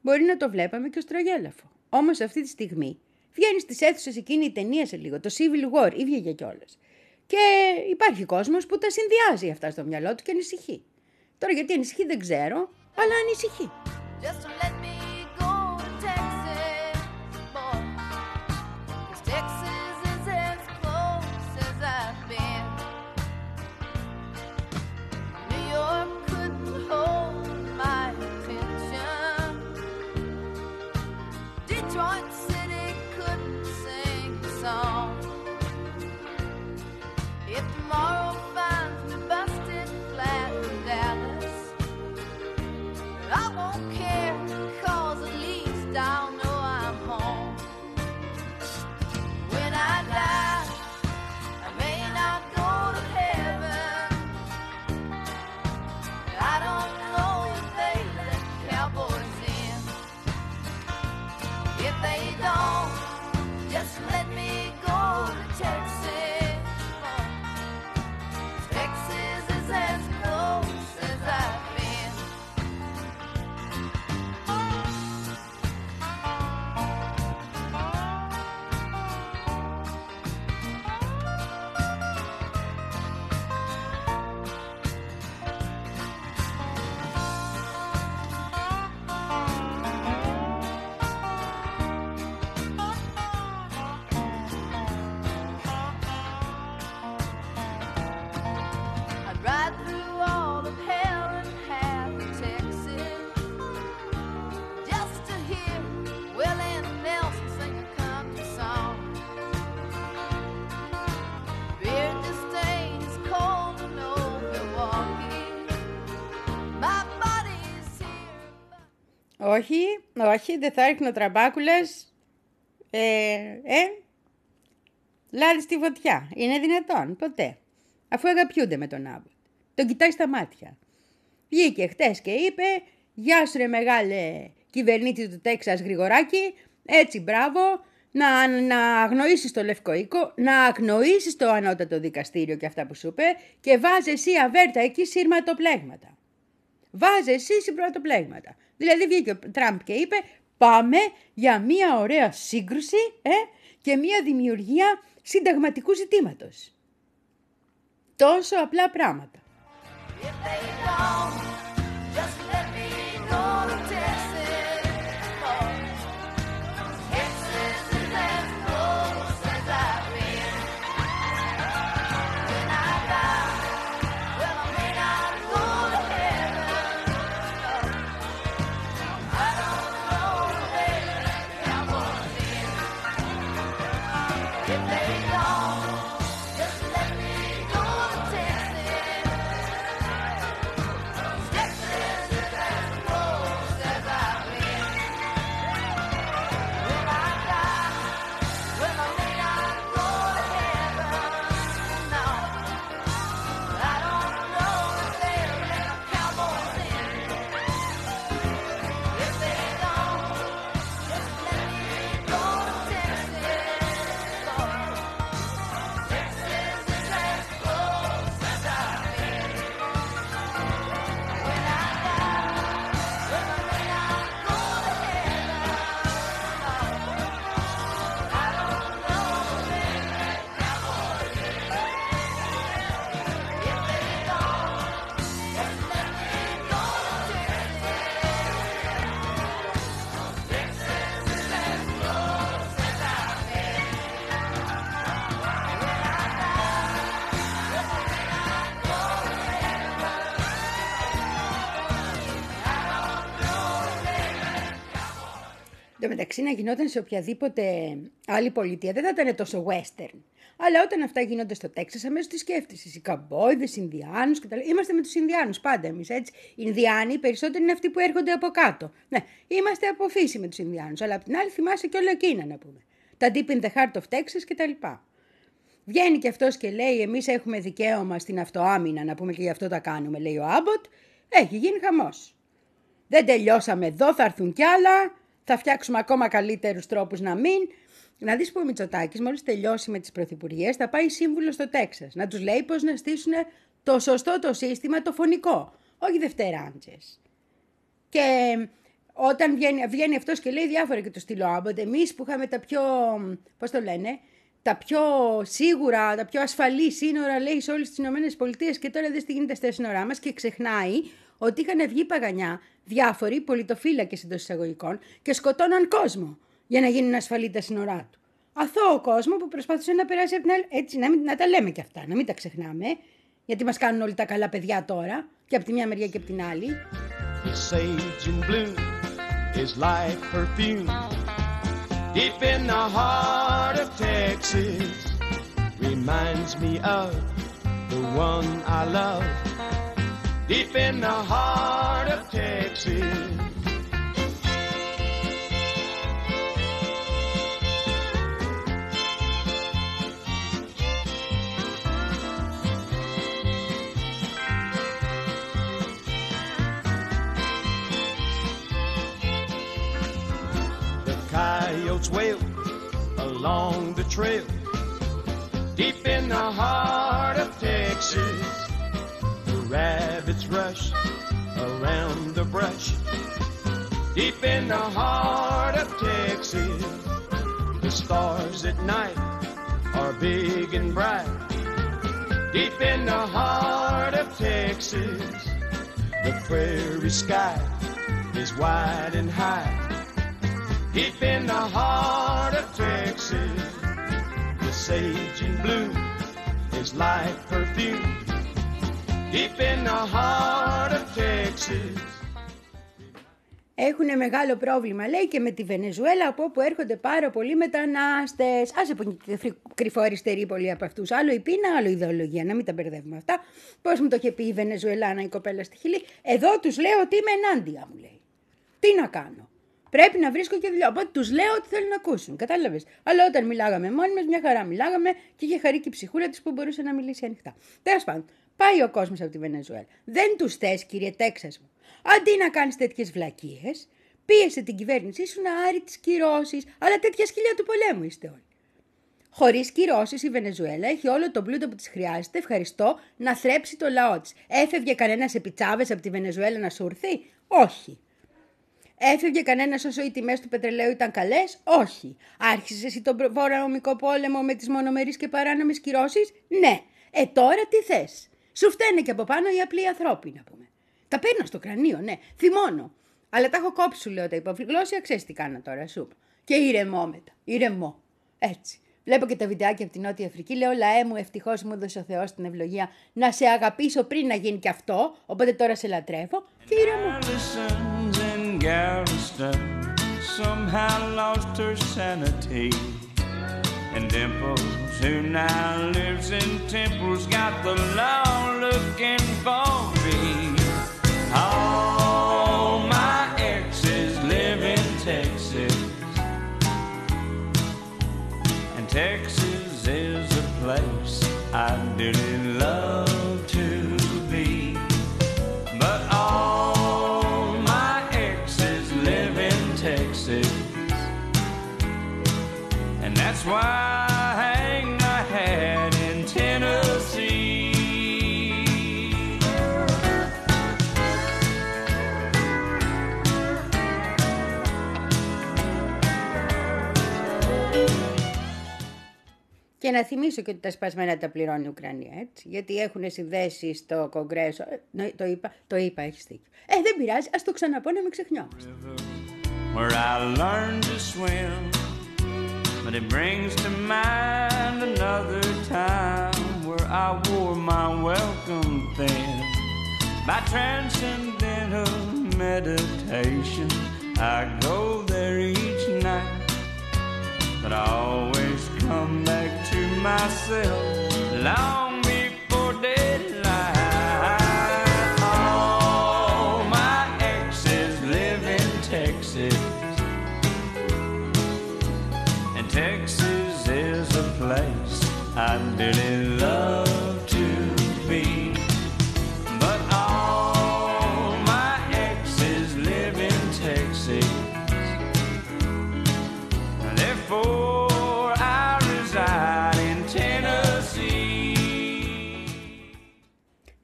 μπορεί να το βλέπαμε και ως τραγέλαφο. Όμως αυτή τη στιγμή βγαίνει στις αίθουσες εκείνη η ταινία σε λίγο, το Civil War, ή βγήκε κιόλας. Και υπάρχει κόσμος που τα συνδυάζει αυτά στο μυαλό του και ανησυχεί. Τώρα γιατί ανησυχεί δεν ξέρω, αλλά ανησυχεί. Just to let όχι, όχι, δεν θα έρχεται ο Τραμπάκουλας, ε, ε, λάδι στη φωτιά. Είναι δυνατόν, ποτέ. Αφού αγαπιούνται με τον Άμποτ. Τον κοιτάει στα μάτια. Βγήκε χτες και είπε, γεια σου ρε μεγάλε κυβερνήτη του Τέξας Γρηγοράκη, έτσι μπράβο, να, να αγνοήσεις το Λευκό Οίκο, να αγνοήσεις το ανώτατο δικαστήριο και αυτά που σου είπε και βάζε εσύ αβέρτα εκεί σύρματοπλέγματα. Βάζε εσύ σύρματοπλέγματα. Δηλαδή βγήκε ο Τραμπ και είπε πάμε για μια ωραία σύγκρουση ε, και μια δημιουργία συνταγματικού ζητήματος. Τόσο απλά πράγματα. Μεταξύ να γινόταν σε οποιαδήποτε άλλη πολιτεία δεν θα ήταν τόσο western. Αλλά όταν αυτά γίνονται στο Τέξας, αμέσως τις σκέφτεσαι. Οι καμπόιδες, οι Ινδιάνους κτλ. Είμαστε με τους Ινδιάνους πάντα εμείς, έτσι. Οι Ινδιάνοι οι περισσότεροι είναι αυτοί που έρχονται από κάτω. Ναι, είμαστε από φύση με τους Ινδιάνους. Αλλά απ' την άλλη θυμάσαι και όλα εκείνα να πούμε. Τα Deep in the Heart of Texas κτλ. Βγαίνει και αυτός και λέει: Εμείς έχουμε δικαίωμα στην αυτοάμυνα, να πούμε και γι' αυτό τα κάνουμε, λέει ο Άμποτ. Έχει γίνει χαμός. Δεν τελειώσαμε εδώ, θα έρθουν κι άλλα. Θα φτιάξουμε ακόμα καλύτερους τρόπους να μην. Να δεις που ο Μητσοτάκης, μόλις τελειώσει με τις πρωθυπουργίες, θα πάει σύμβουλο στο Τέξας. Να τους λέει πώς να στήσουν το σωστό το σύστημα, το φωνικό. Όχι δευτεράντζες. Και όταν βγαίνει, βγαίνει αυτός και λέει διάφορα και το στείλω Άμποτ, εμείς που είχαμε τα πιο. Πώς το λένε, τα πιο σίγουρα, τα πιο ασφαλή σύνορα, λέει, σε όλες τις ΗΠΑ και τώρα δεν τι γίνεται στα σύνορά μας και ξεχνάει ότι είχαν βγει παγανιά διάφοροι πολιτοφύλακες εντός εισαγωγικών και σκοτώναν κόσμο για να γίνουν ασφαλή τα σύνορά του. Αθώο κόσμο που προσπάθησε να περάσει από την άλλη. Έτσι, να, μην, να τα λέμε και αυτά, να μην τα ξεχνάμε. Γιατί μας κάνουν όλοι τα καλά παιδιά τώρα, και από τη μια μεριά και από την άλλη. The sage and blue is like perfume. Deep in the heart of Texas, reminds me of the one I love. Deep in the heart of Texas. The coyotes wail along the trail. Deep in the heart of Texas, rabbits rush around the brush. Deep in the heart of Texas, the stars at night are big and bright. Deep in the heart of Texas, the prairie sky is wide and high. Deep in the heart of Texas, the sage and bloom is like perfume. Έχουν μεγάλο πρόβλημα, λέει, και με τη Βενεζουέλα, από όπου έρχονται πάρα πολλοί μετανάστες. Άσε που είναι κρυφό αριστερή πολλοί από αυτούς. Άλλο η πείνα, άλλο η ιδεολογία. Να μην τα μπερδεύουμε αυτά. Πώς μου το είχε πει η Βενεζουελάνα η κοπέλα στη Χιλή. Εδώ τους λέω ότι είμαι ενάντια, μου λέει. Τι να κάνω. Πρέπει να βρίσκω και δουλειά. Οπότε τους λέω ότι θέλουν να ακούσουν. Κατάλαβες; Αλλά όταν μιλάγαμε μόνοι μας, μια χαρά μιλάγαμε και είχε χαρεί και η ψυχούλα της που μπορούσε να μιλήσει ανοιχτά. Τέλος πάντων, πάει ο κόσμος από τη Βενεζουέλα. Δεν τους θες, κύριε Τέξας μου. Αντί να κάνεις τέτοιες βλακίες, πίεσε την κυβέρνησή σου να άρει τις κυρώσεις. Αλλά τέτοια σκυλιά του πολέμου είστε όλοι. Χωρίς κυρώσεις, η Βενεζουέλα έχει όλο το πλούτο που της χρειάζεται, ευχαριστώ, να θρέψει το λαό της. Έφευγε κανένας επιτσάβε από τη Βενεζουέλα να σου έρθει, Όχι. Έφευγε κανένας όσο οι τιμές του πετρελαίου ήταν καλές, Όχι. Άρχισες εσύ τον βορειονομικό πόλεμο με τις μονομερείς και παράνομες κυρώσεις, Ναι. Ε τώρα τι θες; Σου φταίνε και από πάνω οι απλοί ανθρώποι, να πούμε. Τα παίρνω στο κρανίο, ναι. Θυμώνω. Αλλά τα έχω κόψει, σου λέω τα υπογλώσσια, ξέρεις τι κάνα τώρα, σου. Και ηρεμό μετά. Ηρεμό. Έτσι. Βλέπω και τα βιντεάκια από την Νότια Αφρική. Λέω, λαέ μου, ευτυχώς μου έδωσε ο Θεός την ευλογία να σε αγαπήσω πριν να γίνει και αυτό. Οπότε τώρα σε λατρεύω. Και ηρεμό. Allison's in Galveston somehow lost her sanity. And Dimples, who now lives in Temple's got the law looking for me. All my exes live in Texas. And Texas is a place I didn't love to be. But all my exes live in Texas. And that's why Και να θυμίσω και ότι τα σπασμένα τα πληρώνει η Ουκρανία, έτσι. Γιατί έχουν συνδέσει στο Κογκρέσο. Ε, ναι, το είπα, το είπα, έχεις δίκιο. Ε, δεν πειράζει, ας το ξαναπώ να μην ξεχνιόμαστε. where I learned to swim. But it brings to mind another time where I wore my welcome thin. By transcendental meditation, I go there each night. But I always come back to myself. Long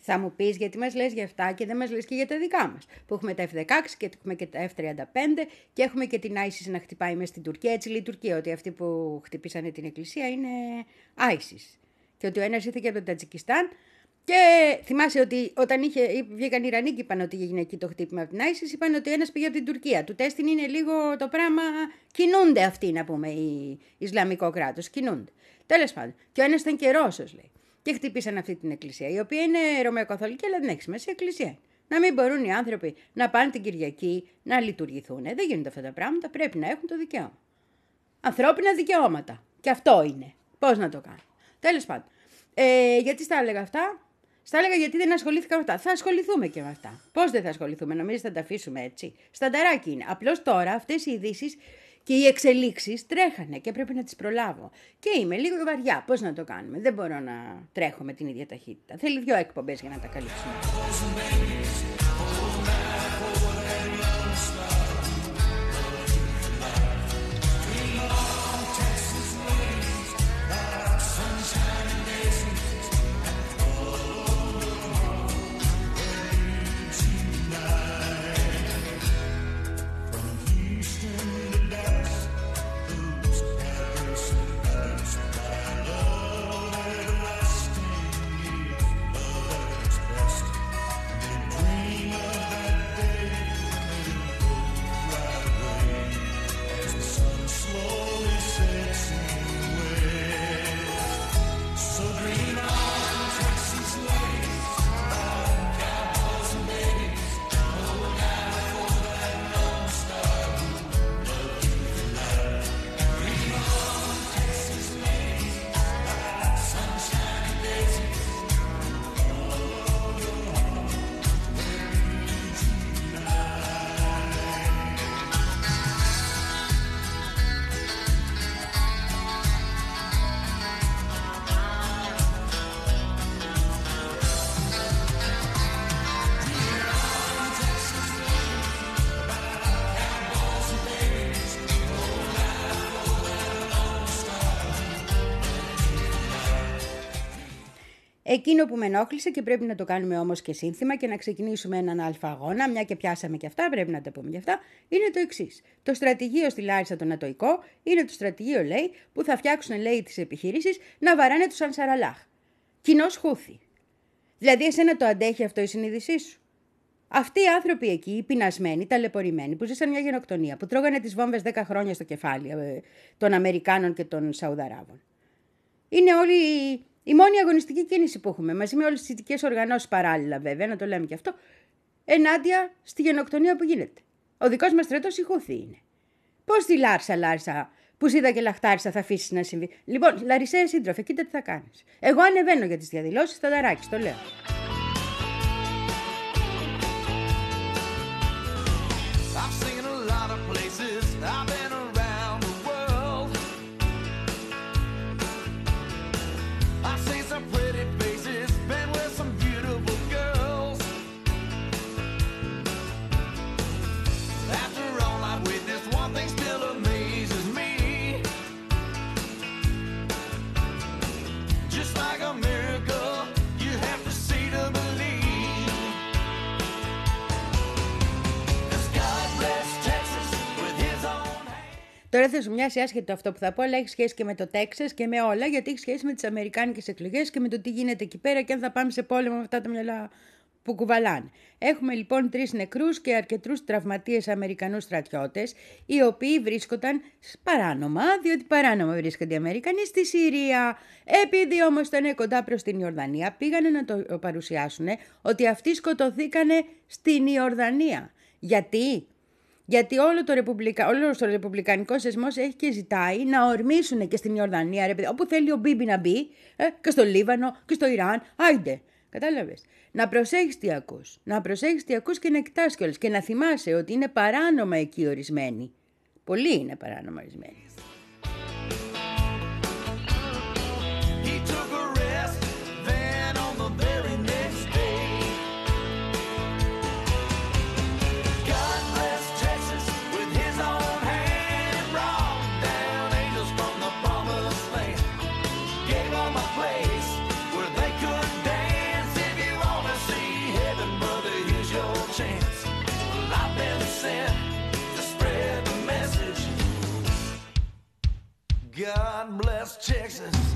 Θα μου πεις γιατί μας λες για αυτά και δεν μας λες και για τα δικά μας. Που έχουμε τα F-16 και έχουμε και τα F-35 και έχουμε και την ISIS να χτυπάει μέσα στην Τουρκία. Έτσι λέει η Τουρκία, ότι αυτοί που χτυπήσανε την εκκλησία είναι ISIS. Και ότι ο ένας ήρθε και από το Τατζικιστάν. Και θυμάσαι ότι όταν είχε, βγήκαν οι Ιρανοί και είπαν ότι έγινε εκεί το χτύπημα από την ISIS, είπαν ότι ένας πήγε από την Τουρκία. Του τέστην είναι λίγο το πράγμα. Κινούνται αυτοί, να πούμε, οι Ισλαμικό κράτος. Κινούνται. Τέλος πάντων. Και ο ένας ήταν και Ρώσος, λέει. Και χτύπησαν αυτή την εκκλησία, η οποία είναι Ρωμαιοκαθολική, αλλά δεν έχει σημασία, εκκλησία. είναι. Να μην μπορούν οι άνθρωποι να πάνε την Κυριακή να λειτουργηθούν. Δεν γίνονται αυτά τα πράγματα. Πρέπει να έχουν το δικαίωμα. Ανθρώπινα δικαιώματα. Και αυτό είναι. Πώς να το κάνω. Τέλος πάντων. Ε, γιατί στα έλεγα αυτά; Στα έλεγα γιατί δεν ασχολήθηκα με αυτά. Θα ασχοληθούμε και με αυτά. Πώς δεν θα ασχοληθούμε, νομίζετε θα τα αφήσουμε έτσι. Στανταράκι είναι. Απλώς τώρα αυτές οι ειδήσεις και οι εξελίξεις τρέχανε και πρέπει να τις προλάβω. Και είμαι λίγο βαριά. Πώς να το κάνουμε; Δεν μπορώ να τρέχω με την ίδια ταχύτητα. Θέλει δύο εκπομπές για να τα καλύψουμε. Εκείνο που με ενόχλησε και πρέπει να το κάνουμε όμως και σύνθημα και να ξεκινήσουμε έναν αλφα αγώνα, μια και πιάσαμε και αυτά, πρέπει να τα πούμε και αυτά, είναι το εξής. Το στρατηγείο στη Λάρισα το Νατοϊκό είναι το στρατηγείο, λέει, που θα φτιάξουν, λέει, τις επιχειρήσεις να βαράνε τους Ανσαραλάχ. Κοινός χούθη. Δηλαδή, εσένα το αντέχει αυτό η συνείδησή σου; Αυτοί οι άνθρωποι εκεί, οι πεινασμένοι, ταλαιπωρημένοι, που ζήσαν μια γενοκτονία, που τρώγανε τις βόμβες 10 χρόνια στο κεφάλι ε, των Αμερικάνων και των Σαουδαράβων. Είναι όλη η, η μόνη αγωνιστική κίνηση που έχουμε, μαζί με όλες τις ειδικέ οργανώσεις παράλληλα, βέβαια, να το λέμε και αυτό, ενάντια στη γενοκτονία που γίνεται. Ο δικός μας στρατός η Χούθη είναι. Πώς τη Λάρσα, Λάρσα, που είδα και λαχτάρισα, θα αφήσεις να συμβεί. Λοιπόν, Λαρισαία σύντροφε, κοίτα τι θα κάνεις. Εγώ ανεβαίνω για τις διαδηλώσεις, θα ταράξεις, το λέω. Τώρα θα σου μοιάσει άσχετο αυτό που θα πω, αλλά έχει σχέση και με το Τέξας και με όλα, γιατί έχει σχέση με τις Αμερικάνικες εκλογές και με το τι γίνεται εκεί πέρα και αν θα πάμε σε πόλεμο με αυτά τα μυαλά που κουβαλάνε. Έχουμε λοιπόν τρεις νεκρούς και αρκετούς τραυματίες Αμερικανούς στρατιώτες, οι οποίοι βρίσκονταν σ- παράνομα, διότι παράνομα βρίσκονται οι Αμερικανοί στη Συρία. Επειδή όμως ήταν κοντά προς την Ιορδανία, πήγανε να το παρουσιάσουν ότι αυτοί σκοτωθήκανε στην Ιορδανία. Γιατί; Γιατί όλο το ρεπουμπλικα... όλος ο ρεπουμπλικανικό θεσμό έχει και ζητάει να ορμήσουν και στην Ιορδανία, ρε παιδί, όπου θέλει ο Μπίμπι να μπει, ε, και στο Λίβανο και στο Ιράν. Άιντε. Κατάλαβες. Να προσέχεις τι ακούς. Να προσέχεις τι ακούς και να κοιτά κιόλας. Και να θυμάσαι ότι είναι παράνομα εκεί ορισμένοι. Πολλοί είναι παράνομα ορισμένοι. God bless Texas.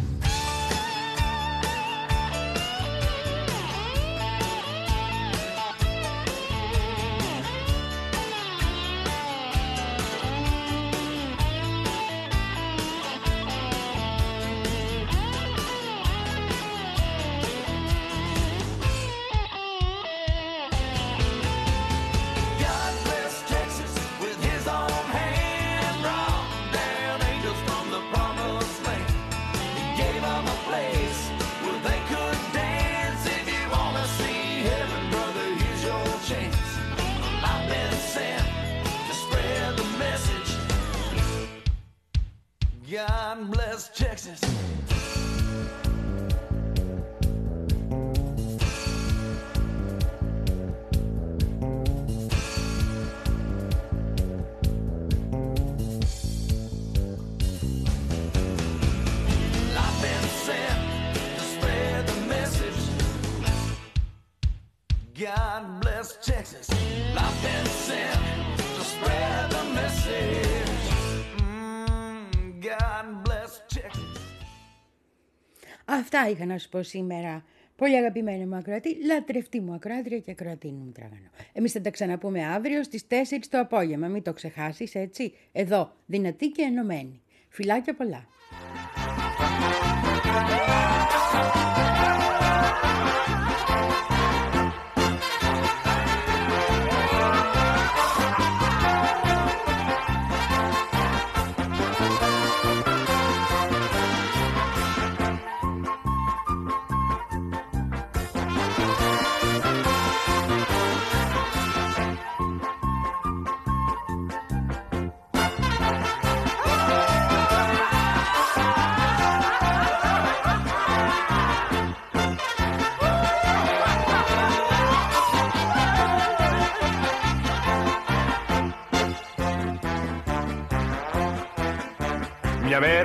Texas. Αυτά είχα να σου πω σήμερα. Πολύ αγαπημένη μου ακροατή, λατρευτή μου ακροάτρια και ακροατή μου τραγανό. Εμείς θα τα ξαναπούμε αύριο στις 4 το απόγευμα. Μην το ξεχάσεις, έτσι. Εδώ, δυνατή και ενωμένη. Φιλάκια πολλά.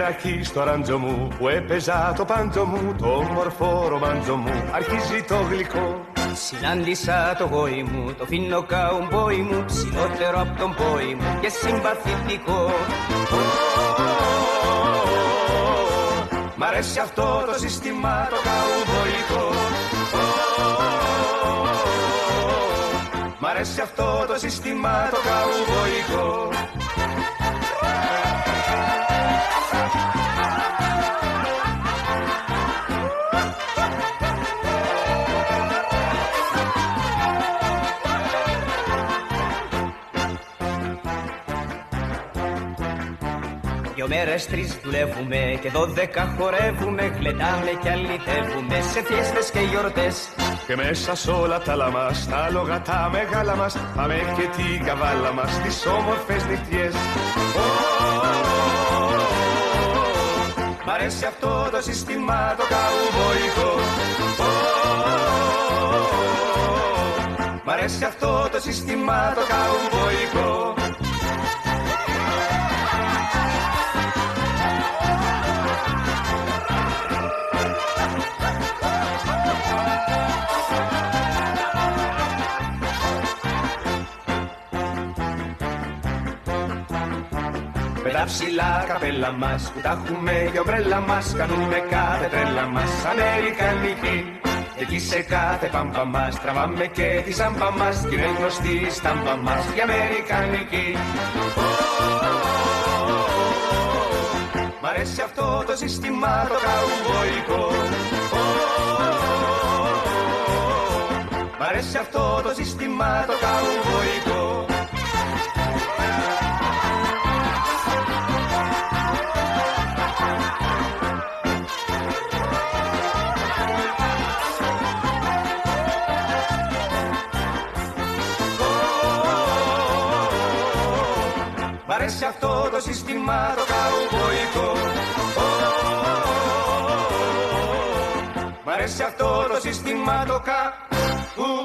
Μια μέρα εκεί στο ράντζο μου που έπαιζα το πάντζο μου το όμορφο ρομάντζο μου. Αρχίζει το γλυκό. Συνάντησα το γόη μου, το φίνο καουμπόι μου Ψηλότερο από τον πόη μου και συμπαθητικό. Μ' αρέσει αυτό το σύστημα το καουμποϊκό Μ' αρέσει αυτό το σύστημα το καουμποϊκό Δυο μέρες τρεις δουλεύουμε και δώδεκα χορεύουμε Γλεντάμε και αλυτεύουμε σε φιέστες και γιορτές. Και μέσα σ' όλα τα λαμάς, τα άλογα τα μεγάλα μας Πάμε και την καβάλα μας, τις όμορφες νυχτιές Μ' αρέσει αυτό το σύστημα το καουμποϊκό Μ' αρέσει αυτό το σύστημα το καουμποϊκό τα ψηλά καπέλα μας που τα έχουμε για ομπρέλα μας Κάνουμε κάθε τρέλα μας. Αμερικανική Και εκεί σε κάθε πάμπα μας τραβάμε και τη ζάμπα μας Κι είναι γνωστή η στάμπα μας. Η αμερικανική. Μ' αρέσει αυτό το σύστημα το καουμποϊκό Μ' αρέσει αυτό το σύστημα το καουμποϊκό το σύστημα το καουμποϊκό Μ' αρέσει αυτό το σύστημα το καουμποϊκό